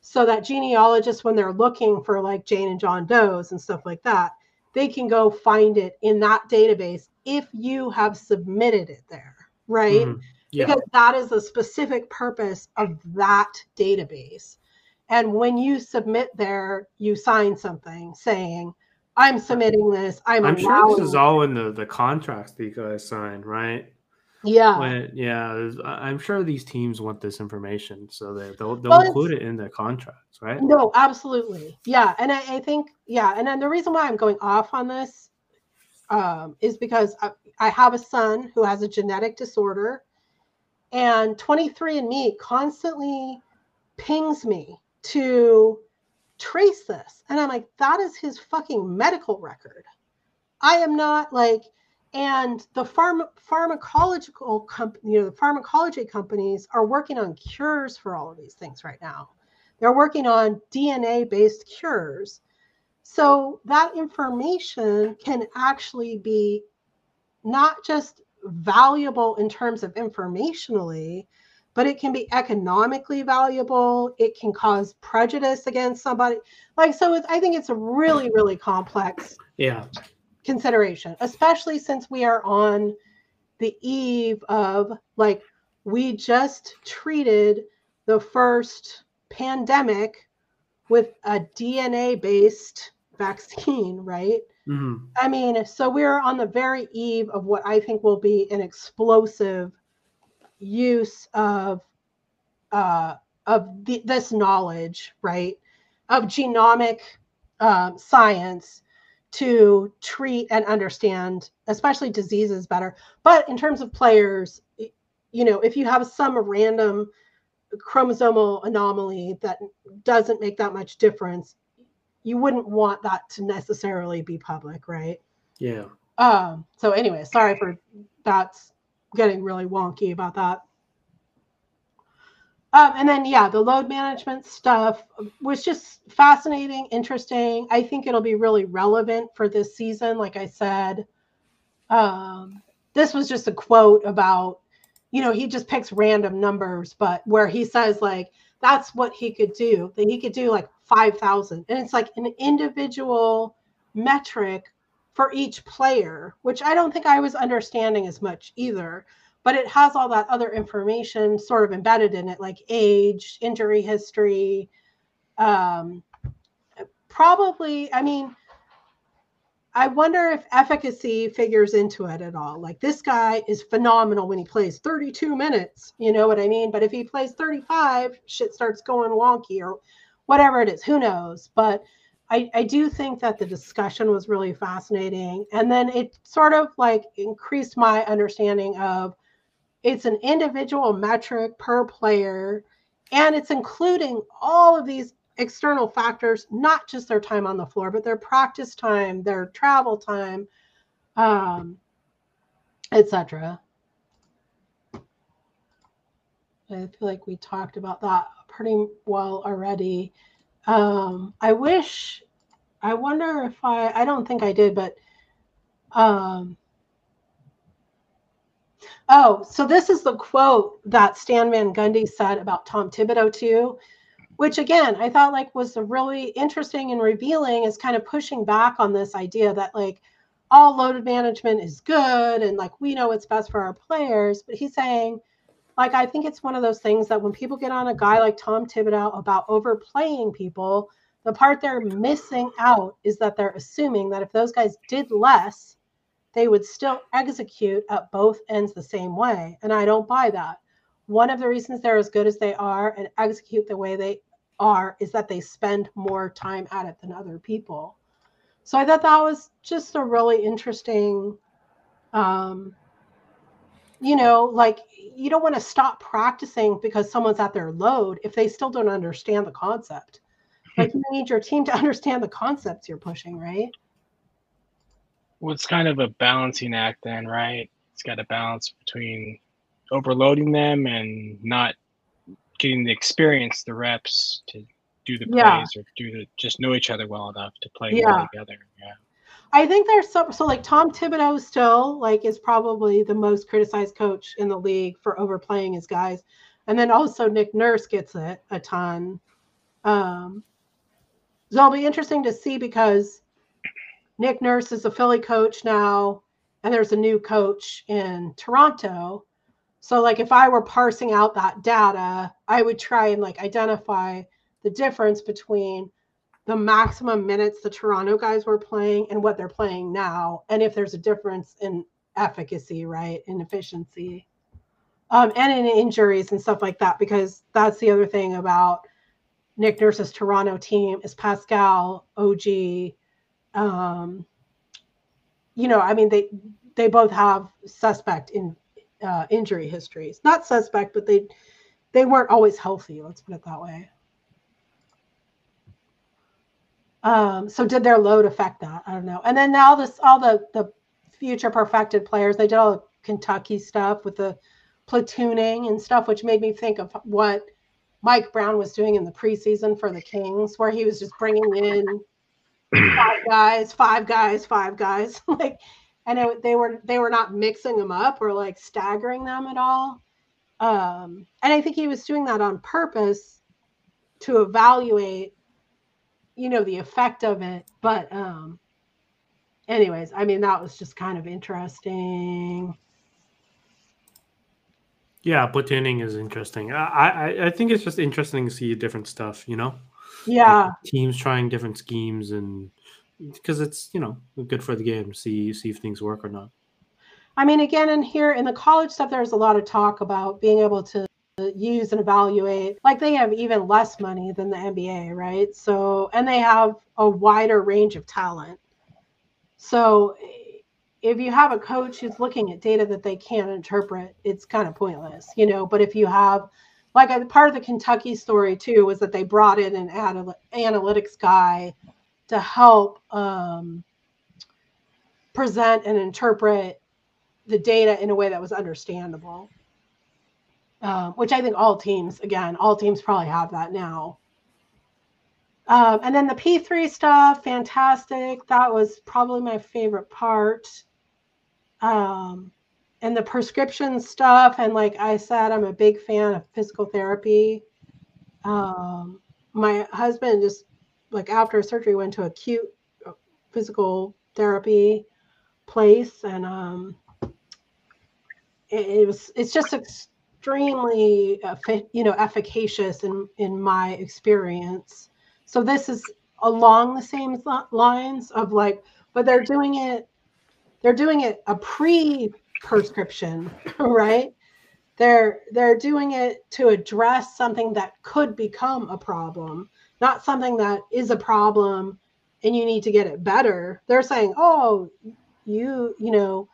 so that genealogists when they're looking for like Jane and John Doe's and stuff like that, they can go find it in that database if you have submitted it there, right? Mm-hmm. Yeah. Because that is the specific purpose of that database. And when you submit there, you sign something saying, I'm submitting this. I'm, I'm sure this is all in the, the contracts that you guys signed, right? Yeah. When, yeah. I'm sure these teams want this information, so they, they'll, they'll include it in their contracts, right? No, absolutely. Yeah. And I, I, think, yeah. And then the reason why I'm going off on this um, is because I, I have a son who has a genetic disorder, and 23andMe constantly pings me to trace this. And I'm like, that is his fucking medical record. I am not like, and the pharma, pharmacological company, you know, the pharmacology companies are working on cures for all of these things right now. They're working on DNA based cures. So that information can actually be not just valuable in terms of informationally, but it can be economically valuable. It can cause prejudice against somebody. Like, so I think it's a really, really complex yeah consideration, especially since we are on the eve of like we just treated the first pandemic with a DNA based vaccine, right? Mm-hmm. I mean, so we're on the very eve of what I think will be an explosive use of uh, of the, this knowledge, right, of genomic um, science to treat and understand, especially diseases better. But in terms of players, you know, if you have some random chromosomal anomaly that doesn't make that much difference, you wouldn't want that to necessarily be public, right? Yeah. Um, so anyway, sorry for that's getting really wonky about that. Um, and then, yeah, the load management stuff was just fascinating, interesting. I think it'll be really relevant for this season. Like I said, um, this was just a quote about, you know, he just picks random numbers, but where he says, like, that's what he could do, that he could do like 5,000. And it's like an individual metric for each player, which I don't think I was understanding as much either but it has all that other information sort of embedded in it, like age, injury history. Um, probably, I mean, I wonder if efficacy figures into it at all. Like this guy is phenomenal when he plays 32 minutes, you know what I mean? But if he plays 35, shit starts going wonky or whatever it is, who knows? But I, I do think that the discussion was really fascinating. And then it sort of like increased my understanding of it's an individual metric per player, and it's including all of these external factors, not just their time on the floor, but their practice time, their travel time, um, etc. I feel like we talked about that pretty well already. Um, I wish, I wonder if I, I don't think I did, but, um, oh, so this is the quote that Stan Van Gundy said about Tom Thibodeau too, which again, I thought like was really interesting and revealing is kind of pushing back on this idea that like all loaded management is good and like we know what's best for our players, but he's saying, like I think it's one of those things that when people get on a guy like Tom Thibodeau about overplaying people, the part they're missing out is that they're assuming that if those guys did less, they would still execute at both ends the same way. And I don't buy that. One of the reasons they're as good as they are and execute the way they are is that they spend more time at it than other people. So I thought that was just a really interesting um, you know, like you don't want to stop practicing because someone's at their load if they still don't understand the concept. Like you need your team to understand the concepts you're pushing, right? Well, it's kind of a balancing act then, right? It's got to balance between overloading them and not getting the experience, the reps to do the yeah. plays or do the just know each other well enough to play yeah. well together. Yeah. I think there's some so like Tom Thibodeau still like is probably the most criticized coach in the league for overplaying his guys. And then also Nick Nurse gets it a ton. Um so it'll be interesting to see because Nick Nurse is a Philly coach now, and there's a new coach in Toronto. So like if I were parsing out that data, I would try and like identify the difference between the maximum minutes the Toronto guys were playing and what they're playing now, and if there's a difference in efficacy, right, in efficiency, um, and in injuries and stuff like that, because that's the other thing about Nick Nurse's Toronto team is Pascal, OG, um, you know, I mean they they both have suspect in uh, injury histories, not suspect, but they they weren't always healthy. Let's put it that way. Um, so did their load affect that? I don't know. And then now this all the the future perfected players, they did all the Kentucky stuff with the platooning and stuff, which made me think of what Mike Brown was doing in the preseason for the Kings, where he was just bringing in five guys, five guys, five guys, like, and it, they were they were not mixing them up or like staggering them at all. Um, and I think he was doing that on purpose to evaluate you know the effect of it but um anyways i mean that was just kind of interesting. Yeah platooning is interesting. I i, I think it's just interesting to see different stuff you know? Yeah. Like teams trying different schemes and because it's you know good for the game see see if things work or not. I mean again in here in the college stuff there's a lot of talk about being able to use and evaluate like they have even less money than the nba right? So and they have a wider range of talent. So if you have a coach who's looking at data that they can't interpret it's kind of pointless you know? But if you have like a part of the kentucky story too was that they brought in an analytics guy to help um, present and interpret the data in a way that was understandable um, which I think all teams, again, all teams probably have that now. Um, and then the P3 stuff, fantastic. That was probably my favorite part. Um, and the prescription stuff, and like I said, I'm a big fan of physical therapy. Um, my husband just like after surgery went to acute physical therapy place, and um, it, it was it's just extremely you know efficacious in in my experience so this is along the same lines of like but they're doing it they're doing it a pre prescription right they're they're doing it to address something that could become a problem not something that is a problem and you need to get it better. They're saying, oh, you, you know,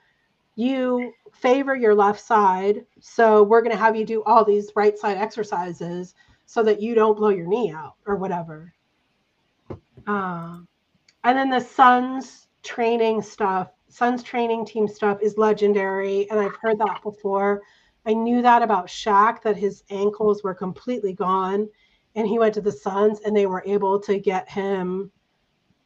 you favor your left side. So we're going to have you do all these right side exercises so that you don't blow your knee out or whatever. Um, and then the Suns training stuff, Suns training team stuff is legendary. And I've heard that before. I knew that about Shaq, that his ankles were completely gone. And he went to the Suns and they were able to get him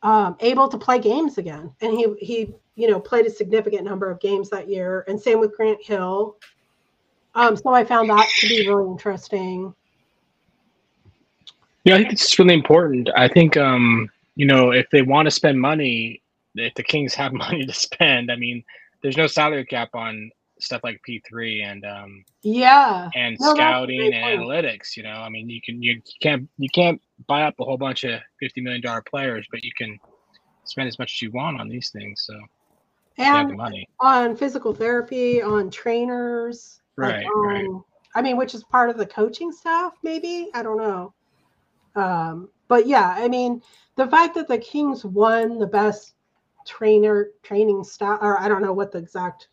um, able to play games again. And he, he, you know, played a significant number of games that year. And same with Grant Hill. Um, so I found that to be really interesting. Yeah, I think it's really important. I think, um, you know, if they want to spend money, if the Kings have money to spend, I mean, there's no salary cap on stuff like P3 and um, yeah, and no, scouting and analytics. You know, I mean, you can you can't you can't buy up a whole bunch of fifty million dollar players, but you can spend as much as you want on these things. So and money. on physical therapy, on trainers, right, like on, right. I mean, which is part of the coaching staff, maybe I don't know. Um, but yeah, I mean, the fact that the Kings won the best trainer training staff, or I don't know what the exact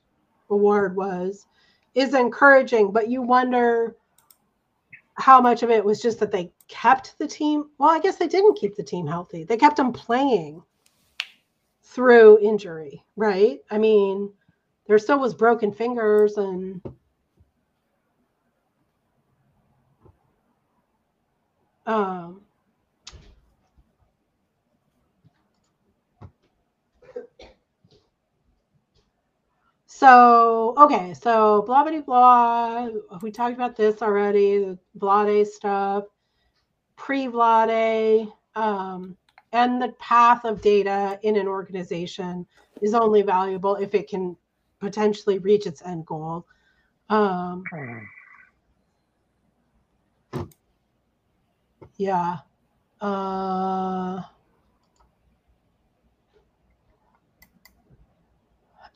award was, is encouraging. But you wonder how much of it was just that they kept the team. Well, I guess they didn't keep the team healthy. They kept them playing through injury, right? I mean, there still was broken fingers and um So, okay, so blah, blah, blah. We talked about this already, the Vlade stuff, pre Vlade, um, and the path of data in an organization is only valuable if it can potentially reach its end goal. Um, yeah. Uh,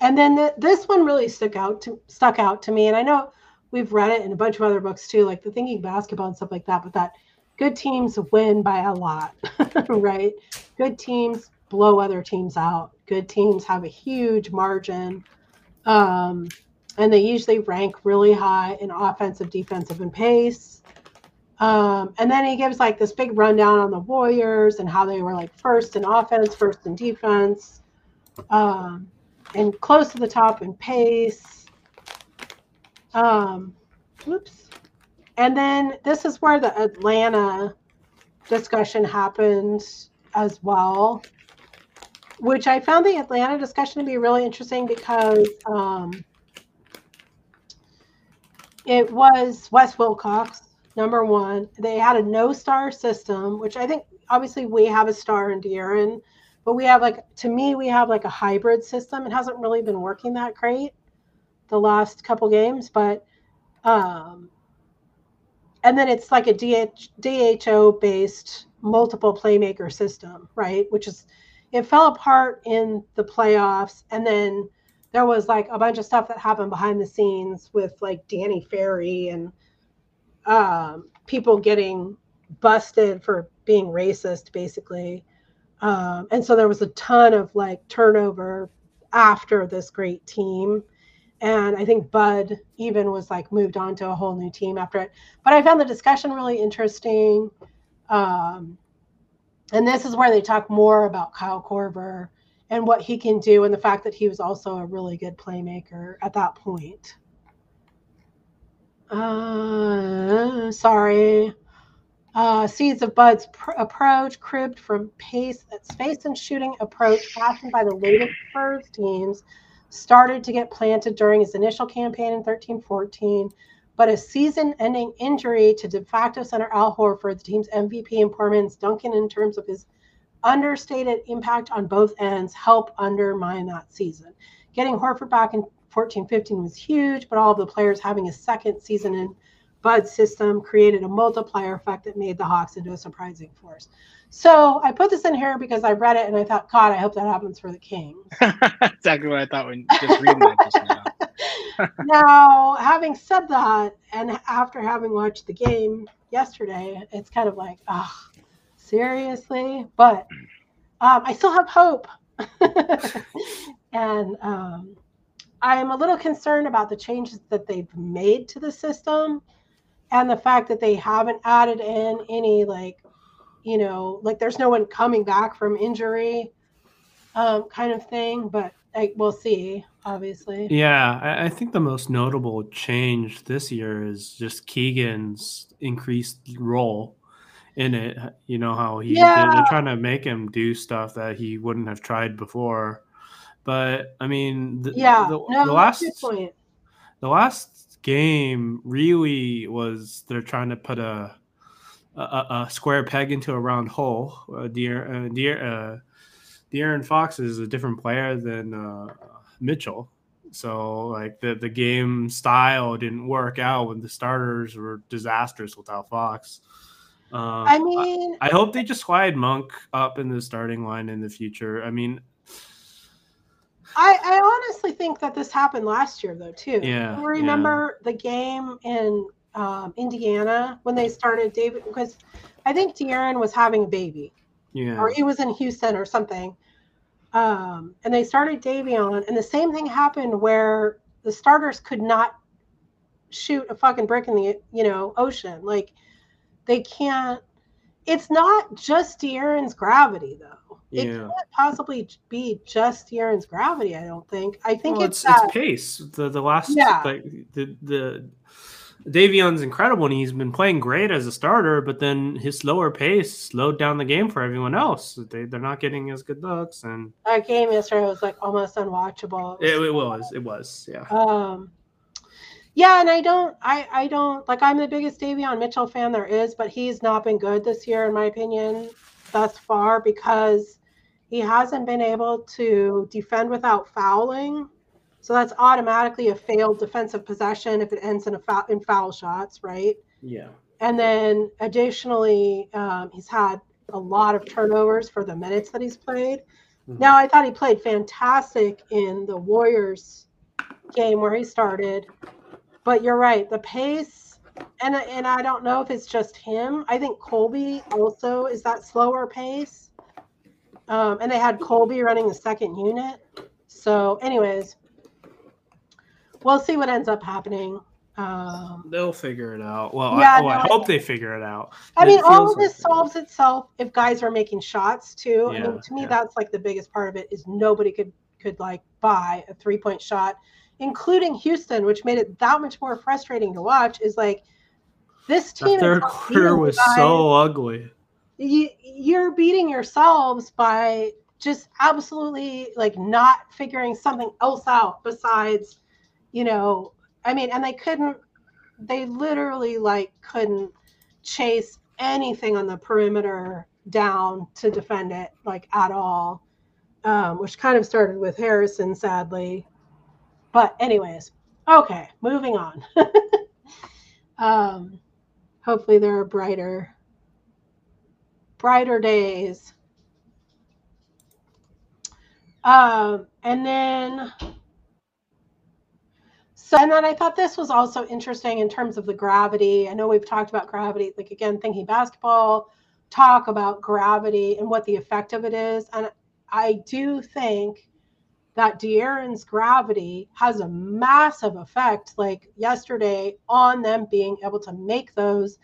And then the, this one really stuck out to stuck out to me, and I know we've read it in a bunch of other books too, like the Thinking Basketball and stuff like that. But that good teams win by a lot, right? Good teams blow other teams out. Good teams have a huge margin, um, and they usually rank really high in offensive, defensive, and pace. Um, and then he gives like this big rundown on the Warriors and how they were like first in offense, first in defense. Um, and close to the top in pace. Um, whoops. And then this is where the Atlanta discussion happened as well, which I found the Atlanta discussion to be really interesting because um, it was Wes Wilcox, number one. They had a no star system, which I think obviously we have a star in De'Aaron but we have like to me we have like a hybrid system it hasn't really been working that great the last couple games but um and then it's like a DH, dho based multiple playmaker system right? Which is it fell apart in the playoffs. And then there was like a bunch of stuff that happened behind the scenes with like danny ferry and um, people getting busted for being racist basically. Um, and so there was a ton of like turnover after this great team. And I think Bud even was like moved on to a whole new team after it. But I found the discussion really interesting. Um, and this is where they talk more about Kyle Korver and what he can do, and the fact that he was also a really good playmaker at that point. Uh, sorry. Uh, seeds of Bud's pr- approach, cribbed from pace, space and shooting approach fashioned by the latest Spurs teams, started to get planted during his initial campaign in 13-14. But a season-ending injury to de facto center Al Horford, the team's MVP, and poor man's Duncan, in terms of his understated impact on both ends, help undermine that season. Getting Horford back in 14-15 was huge, but all of the players having a second season in Bud system created a multiplier effect that made the Hawks into a surprising force. So I put this in here because I read it and I thought, God, I hope that happens for the Kings. exactly what I thought when just reading that just now. now, having said that, and after having watched the game yesterday, it's kind of like, oh, seriously? But um, I still have hope. and um, I'm a little concerned about the changes that they've made to the system and the fact that they haven't added in any like you know like there's no one coming back from injury um, kind of thing but like we'll see obviously. Yeah I, I, think the most notable change this year is just keegan's increased role in it. You know how he yeah. they're trying to make him do stuff that he wouldn't have tried before. But i mean the, yeah the, no, the last the last game really was they're trying to put a a, a square peg into a round hole. Uh, Deer, uh, Deer, uh, De'Aaron Fox is a different player than uh, Mitchell. So like the the game style didn't work out when the starters were disastrous without Fox. Uh, I mean, I, I, hope they just slide Monk up in the starting line in the future. I mean, I, I honestly think that this happened last year though too. Yeah. You remember yeah. the game in um, Indiana when they started Davion because I think De'Aaron was having a baby. Yeah. Or he was in Houston or something. Um, and they started Davion, and the same thing happened where the starters could not shoot a fucking brick in the you know ocean. Like they can't. It's not just De'Aaron's gravity though. It yeah. can't possibly be just De'Aaron's gravity. I don't think. I think well, it's it's, it's, pace. The the last yeah. like the the Davion's incredible and he's been playing great as a starter, but then his slower pace slowed down the game for everyone else. They they're not getting as good looks and that game yesterday was like almost unwatchable. It was, it, it was, it was, yeah. Um yeah, and I don't I I don't like I'm the biggest Davion Mitchell fan there is, but he's not been good this year in my opinion thus far because he hasn't been able to defend without fouling. So that's automatically a failed defensive possession if it ends in a foul, in foul shots, right? Yeah. And then additionally, um, he's had a lot of turnovers for the minutes that he's played. Mm-hmm. Now I thought he played fantastic in the Warriors game where he started, but you're right, the pace and and I don't know if it's just him. I think Colby also is that slower pace. Um, and they had Colby running the second unit. So, anyways, we'll see what ends up happening. Um, They'll figure it out. Well, yeah, I, oh, no, I hope they figure it out. I mean, all of this like solves itself if guys are making shots too. Yeah, I mean, to me, yeah. that's like the biggest part of it is nobody could could like buy a three point shot, including Houston, which made it that much more frustrating to watch. Is like this team. The third quarter was so ugly you, you're beating yourselves by just absolutely like not figuring something else out besides you know i mean and they couldn't they literally like couldn't chase anything on the perimeter down to defend it like at all um, which kind of started with harrison sadly but anyways okay moving on um, hopefully there are brighter brighter days. Um, and then, so, and then I thought this was also interesting in terms of the gravity. I know we've talked about gravity, like again, thinking basketball, talk about gravity and what the effect of it is. And I do think that De'Aaron's gravity has a massive effect, like yesterday, on them being able to make those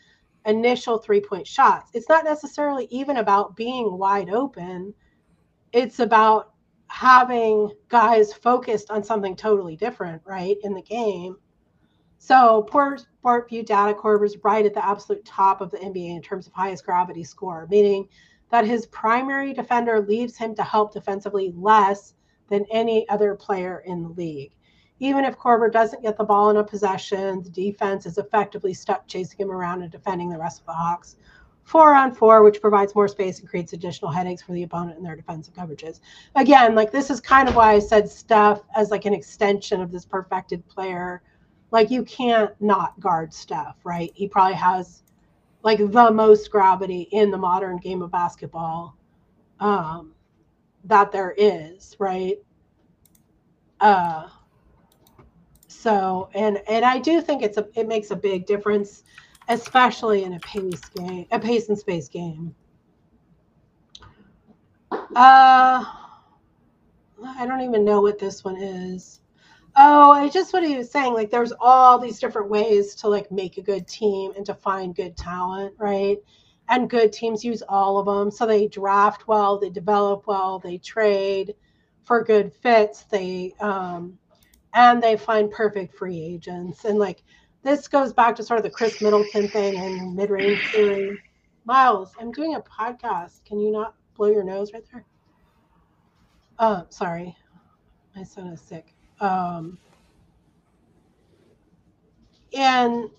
initial three point shots. It's not necessarily even about being wide open, it's about having guys focused on something totally different, right, in the game. So, poor SportVU Data Corp is right at the absolute top of the NBA in terms of highest gravity score, meaning that his primary defender leaves him to help defensively less than any other player in the league even if Korver doesn't get the ball in a possession, the defense is effectively stuck chasing him around and defending the rest of the Hawks. Four on four, which provides more space and creates additional headaches for the opponent in their defensive coverages. Again, like this is kind of why I said Steph as like an extension of this perfected player. Like you can't not guard Steph, right? He probably has like the most gravity in the modern game of basketball um, that there is, right? Uh, so, and and I do think it's a it makes a big difference, especially in a pace game, a pace and space game. Uh, I don't even know what this one is. Oh, I just what he was saying. Like, there's all these different ways to like make a good team and to find good talent, right? And good teams use all of them. So they draft well, they develop well, they trade for good fits. They um, and they find perfect free agents. And like this goes back to sort of the Khris Middleton thing and mid range theory. Miles, I'm doing a podcast. Can you not blow your nose right there? Oh, sorry. My son is sick. Um, and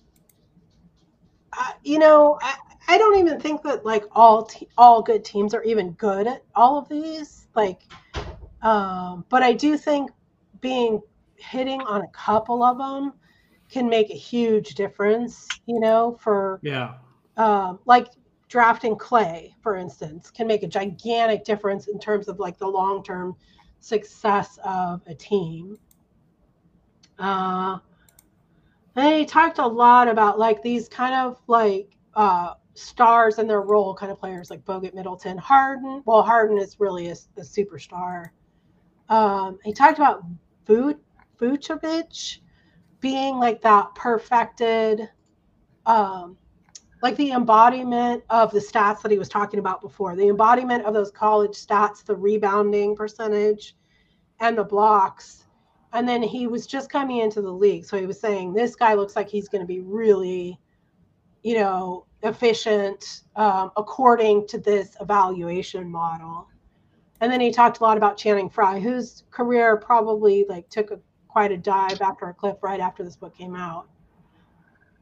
you know, I, I don't even think that like all te- all good teams are even good at all of these. Like, um, but I do think being hitting on a couple of them can make a huge difference. You know, for yeah, um, like drafting Klay, for instance, can make a gigantic difference in terms of like the long term success of a team. Uh, he talked a lot about like these kind of like uh, stars and their role kind of players like Bogut Middleton, Harden. Well, Harden is really a, a superstar. Um, he talked about Vucevic being like that perfected um, like the embodiment of the stats that he was talking about before, the embodiment of those college stats, the rebounding percentage and the blocks. And then he was just coming into the league. So he was saying, this guy looks like he's going to be really, you know, efficient um, according to this evaluation model. And then he talked a lot about Channing Frye, whose career probably like took a, quite a dive after a cliff right after this book came out.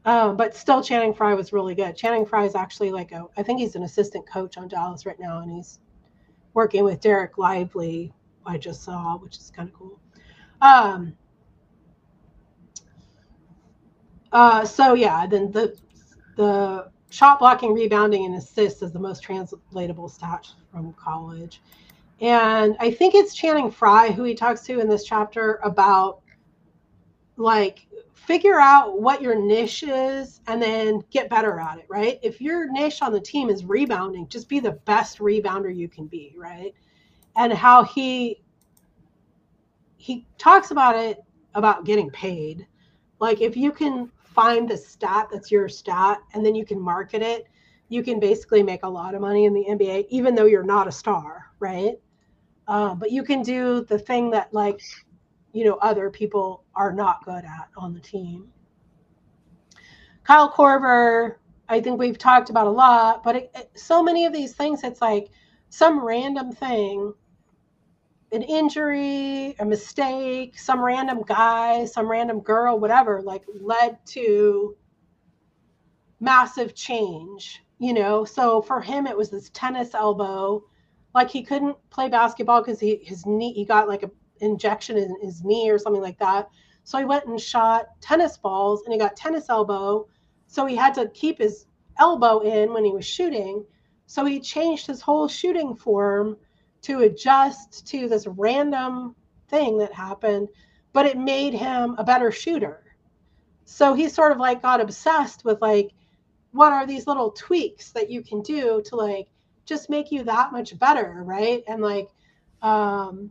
Um, but still, Channing Frye was really good. Channing Frye is actually like a, I think he's an assistant coach on Dallas right now, and he's working with Dereck Lively. I just saw, which is kind of cool. Um, uh, so yeah, then the the shot blocking, rebounding, and assists is the most translatable stat from college. And I think it's Channing Frye who he talks to in this chapter about like figure out what your niche is and then get better at it, right? If your niche on the team is rebounding, just be the best rebounder you can be, right? And how he he talks about it about getting paid. Like if you can find the stat that's your stat and then you can market it, you can basically make a lot of money in the NBA, even though you're not a star, right? Uh, but you can do the thing that like you know other people are not good at on the team. Kyle Korver, I think we've talked about a lot, but it, it, so many of these things, it's like some random thing, an injury, a mistake, some random guy, some random girl, whatever, like led to massive change, you know? So for him, it was this tennis elbow. Like he couldn't play basketball because he his knee he got like a injection in his knee or something like that. So he went and shot tennis balls and he got tennis elbow. So he had to keep his elbow in when he was shooting. So he changed his whole shooting form to adjust to this random thing that happened, but it made him a better shooter. So he sort of like got obsessed with like, what are these little tweaks that you can do to like just make you that much better, right? And like, um,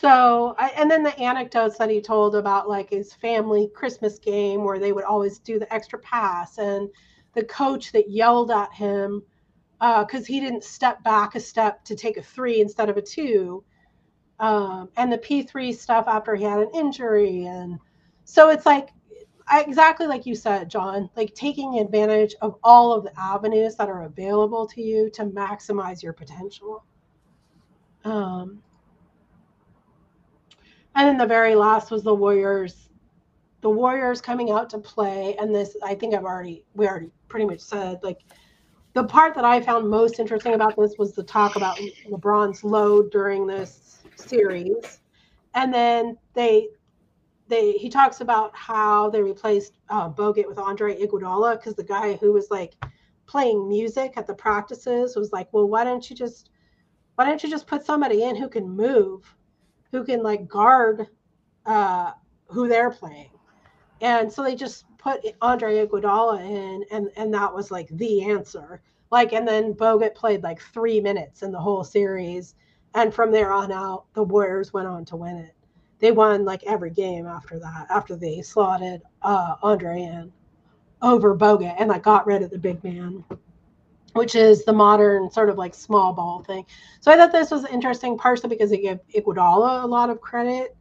so I, and then the anecdotes that he told about like his family christmas game where they would always do the extra pass and the coach that yelled at him because uh, he didn't step back a step to take a three instead of a two um, and the p3 stuff after he had an injury and so it's like exactly like you said Jon like taking advantage of all of the avenues that are available to you to maximize your potential. Um, and then the very last was the Warriors. The Warriors coming out to play, and this I think I've already we already pretty much said like the part that I found most interesting about this was the talk about LeBron's load during this series, and then they they he talks about how they replaced uh, Bogut with Andre Iguodala because the guy who was like playing music at the practices was like, well, why don't you just why don't you just put somebody in who can move? Who can like guard uh, who they're playing. And so they just put Andre Iguodala in, and and that was like the answer. Like, and then Bogut played like three minutes in the whole series. And from there on out, the Warriors went on to win it. They won like every game after that, after they slotted uh, Andre in over Bogut and like got rid of the big man, which is the modern sort of like small ball thing. So I thought this was interesting, partially because it gave Iguodala a lot of credit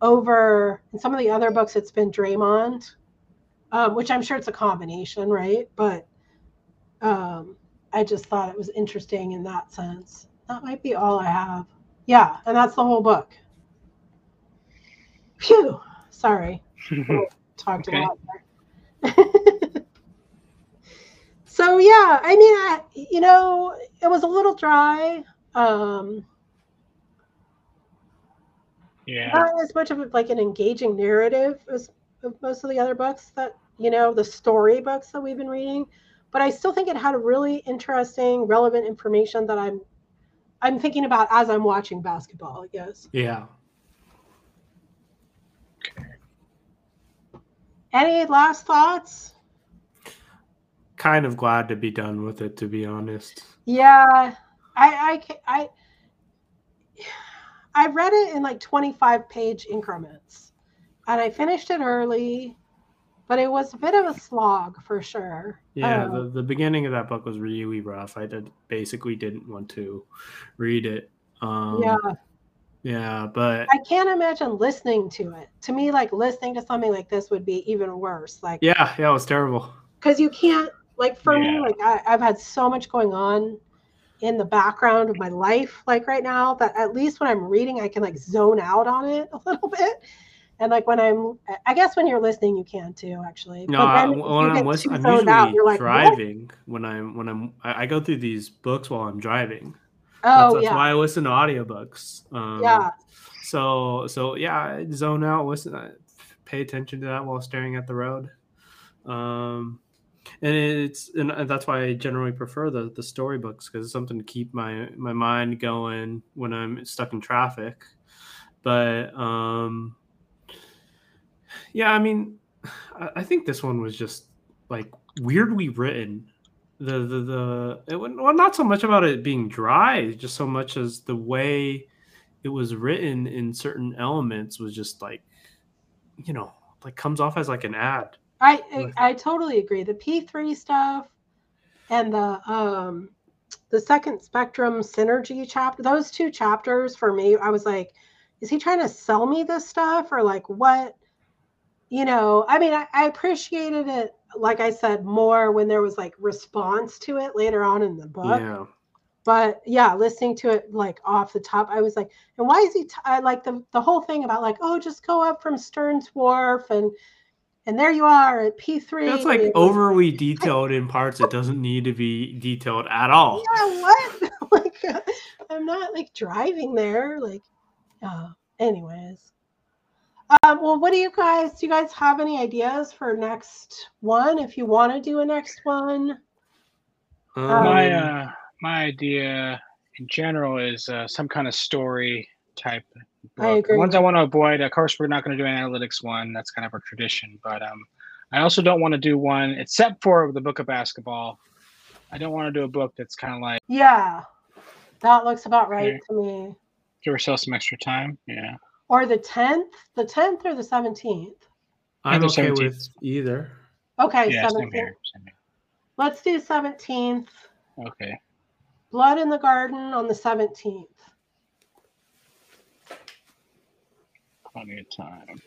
over in some of the other books. It's been Draymond, um, which I'm sure it's a combination, right? But um, I just thought it was interesting in that sense. That might be all I have. Yeah, and that's the whole book. Phew. Sorry. Talked okay. a lot. so yeah, I mean, I, you know, it was a little dry. Um, yeah. Not as much of like an engaging narrative as most of the other books that you know the story books that we've been reading but I still think it had a really interesting, relevant information that I'm I'm thinking about as I'm watching basketball. Yes. Yeah. Any last thoughts? Kind of glad to be done with it, to be honest. Yeah, I I I I read it in like 25 page increments, and I finished it early but it was a bit of a slog for sure. Yeah, um, the, the beginning of that book was really rough. I did basically didn't want to read it. Um, yeah. Yeah, but I can't imagine listening to it. To me, like listening to something like this would be even worse. Like yeah, yeah, it was terrible. Because you can't like for yeah. me, like I, I've had so much going on in the background of my life, like right now, that at least when I'm reading, I can like zone out on it a little bit and like when I'm, I guess when you're listening, you can too, actually. No, I, when I'm, listening, I'm usually out, like, driving. What? When I'm, when I'm, I, I, go through these books while I'm driving. Oh, that's, that's yeah. why I listen to audiobooks. Um, yeah. So, so yeah, zone out, listen, pay attention to that while staring at the road. Um, and it's and that's why I generally prefer the the storybooks because it's something to keep my my mind going when I'm stuck in traffic. But um, yeah, I mean, I think this one was just like weirdly written. The the the it well, not so much about it being dry, just so much as the way it was written in certain elements was just like, you know, like comes off as like an ad. I I, I totally agree. The P three stuff and the um the second spectrum synergy chapter those two chapters for me i was like is he trying to sell me this stuff or like what you know, I mean, I, I, appreciated it, like I said, more when there was like response to it later on in the book. Yeah. But yeah, listening to it like off the top, I was like, and why is he? T- I like the the whole thing about like, oh, just go up from Stearns Wharf and and there you are at P three. That's like overly detailed in parts that doesn't need to be detailed at all. Yeah, what? like, I'm not like driving there. Like, uh, anyways. Um, well, what do you guys? Do you guys have any ideas for next one? If you want to do a next one, um, my uh, my idea in general is uh, some kind of story type. Book. I agree. The ones I want to avoid. Of course, we're not going to do an analytics one. That's kind of our tradition. But um, I also don't want to do one except for the book of basketball. I don't want to do a book that's kind of like yeah, that looks about right okay. to me. Give ourselves some extra time. Yeah. Or the 10th? The 10th or the 17th? I'm okay 17th. with either. Okay, yeah, 17th. Same here, same here. Let's do 17th. Okay. Blood in the Garden on the 17th. Plenty of time.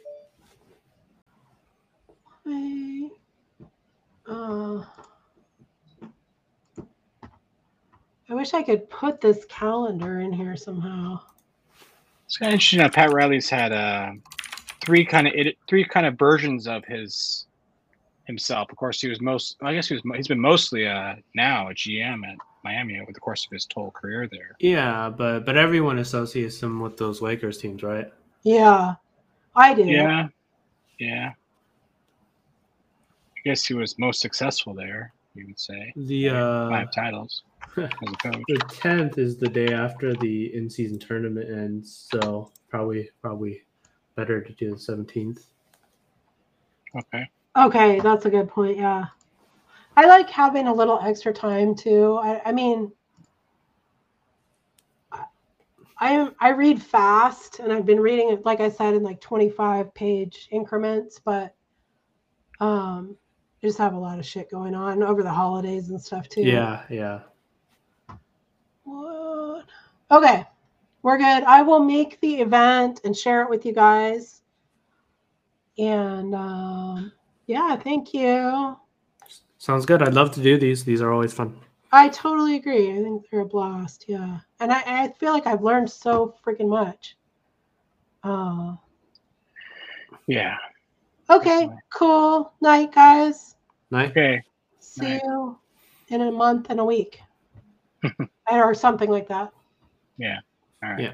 Wait. Uh, I wish I could put this calendar in here somehow. It's kind of interesting that Pat Riley's had uh, three kind of three kind of versions of his himself. Of course, he was most. I guess he was. He's been mostly uh, now a GM at Miami over the course of his whole career there. Yeah, but but everyone associates him with those Lakers teams, right? Yeah, I do. Yeah, yeah. I guess he was most successful there. You would say the uh, five titles. the tenth is the day after the in-season tournament ends, so probably probably better to do the seventeenth. Okay. Okay, that's a good point. Yeah. I like having a little extra time too. I, I mean, I I read fast, and I've been reading it, like I said, in like twenty five page increments. But um, I just have a lot of shit going on over the holidays and stuff too. Yeah, yeah. What? Okay, we're good. I will make the event and share it with you guys. And um, yeah, thank you. Sounds good. I'd love to do these. These are always fun. I totally agree. I think they're a blast. Yeah. And I, I feel like I've learned so freaking much. Uh, Yeah. okay, Definitely. cool. Night, guys. Night. Okay. See Night. you in a month and a week or something like that. Yeah. All right. Yeah.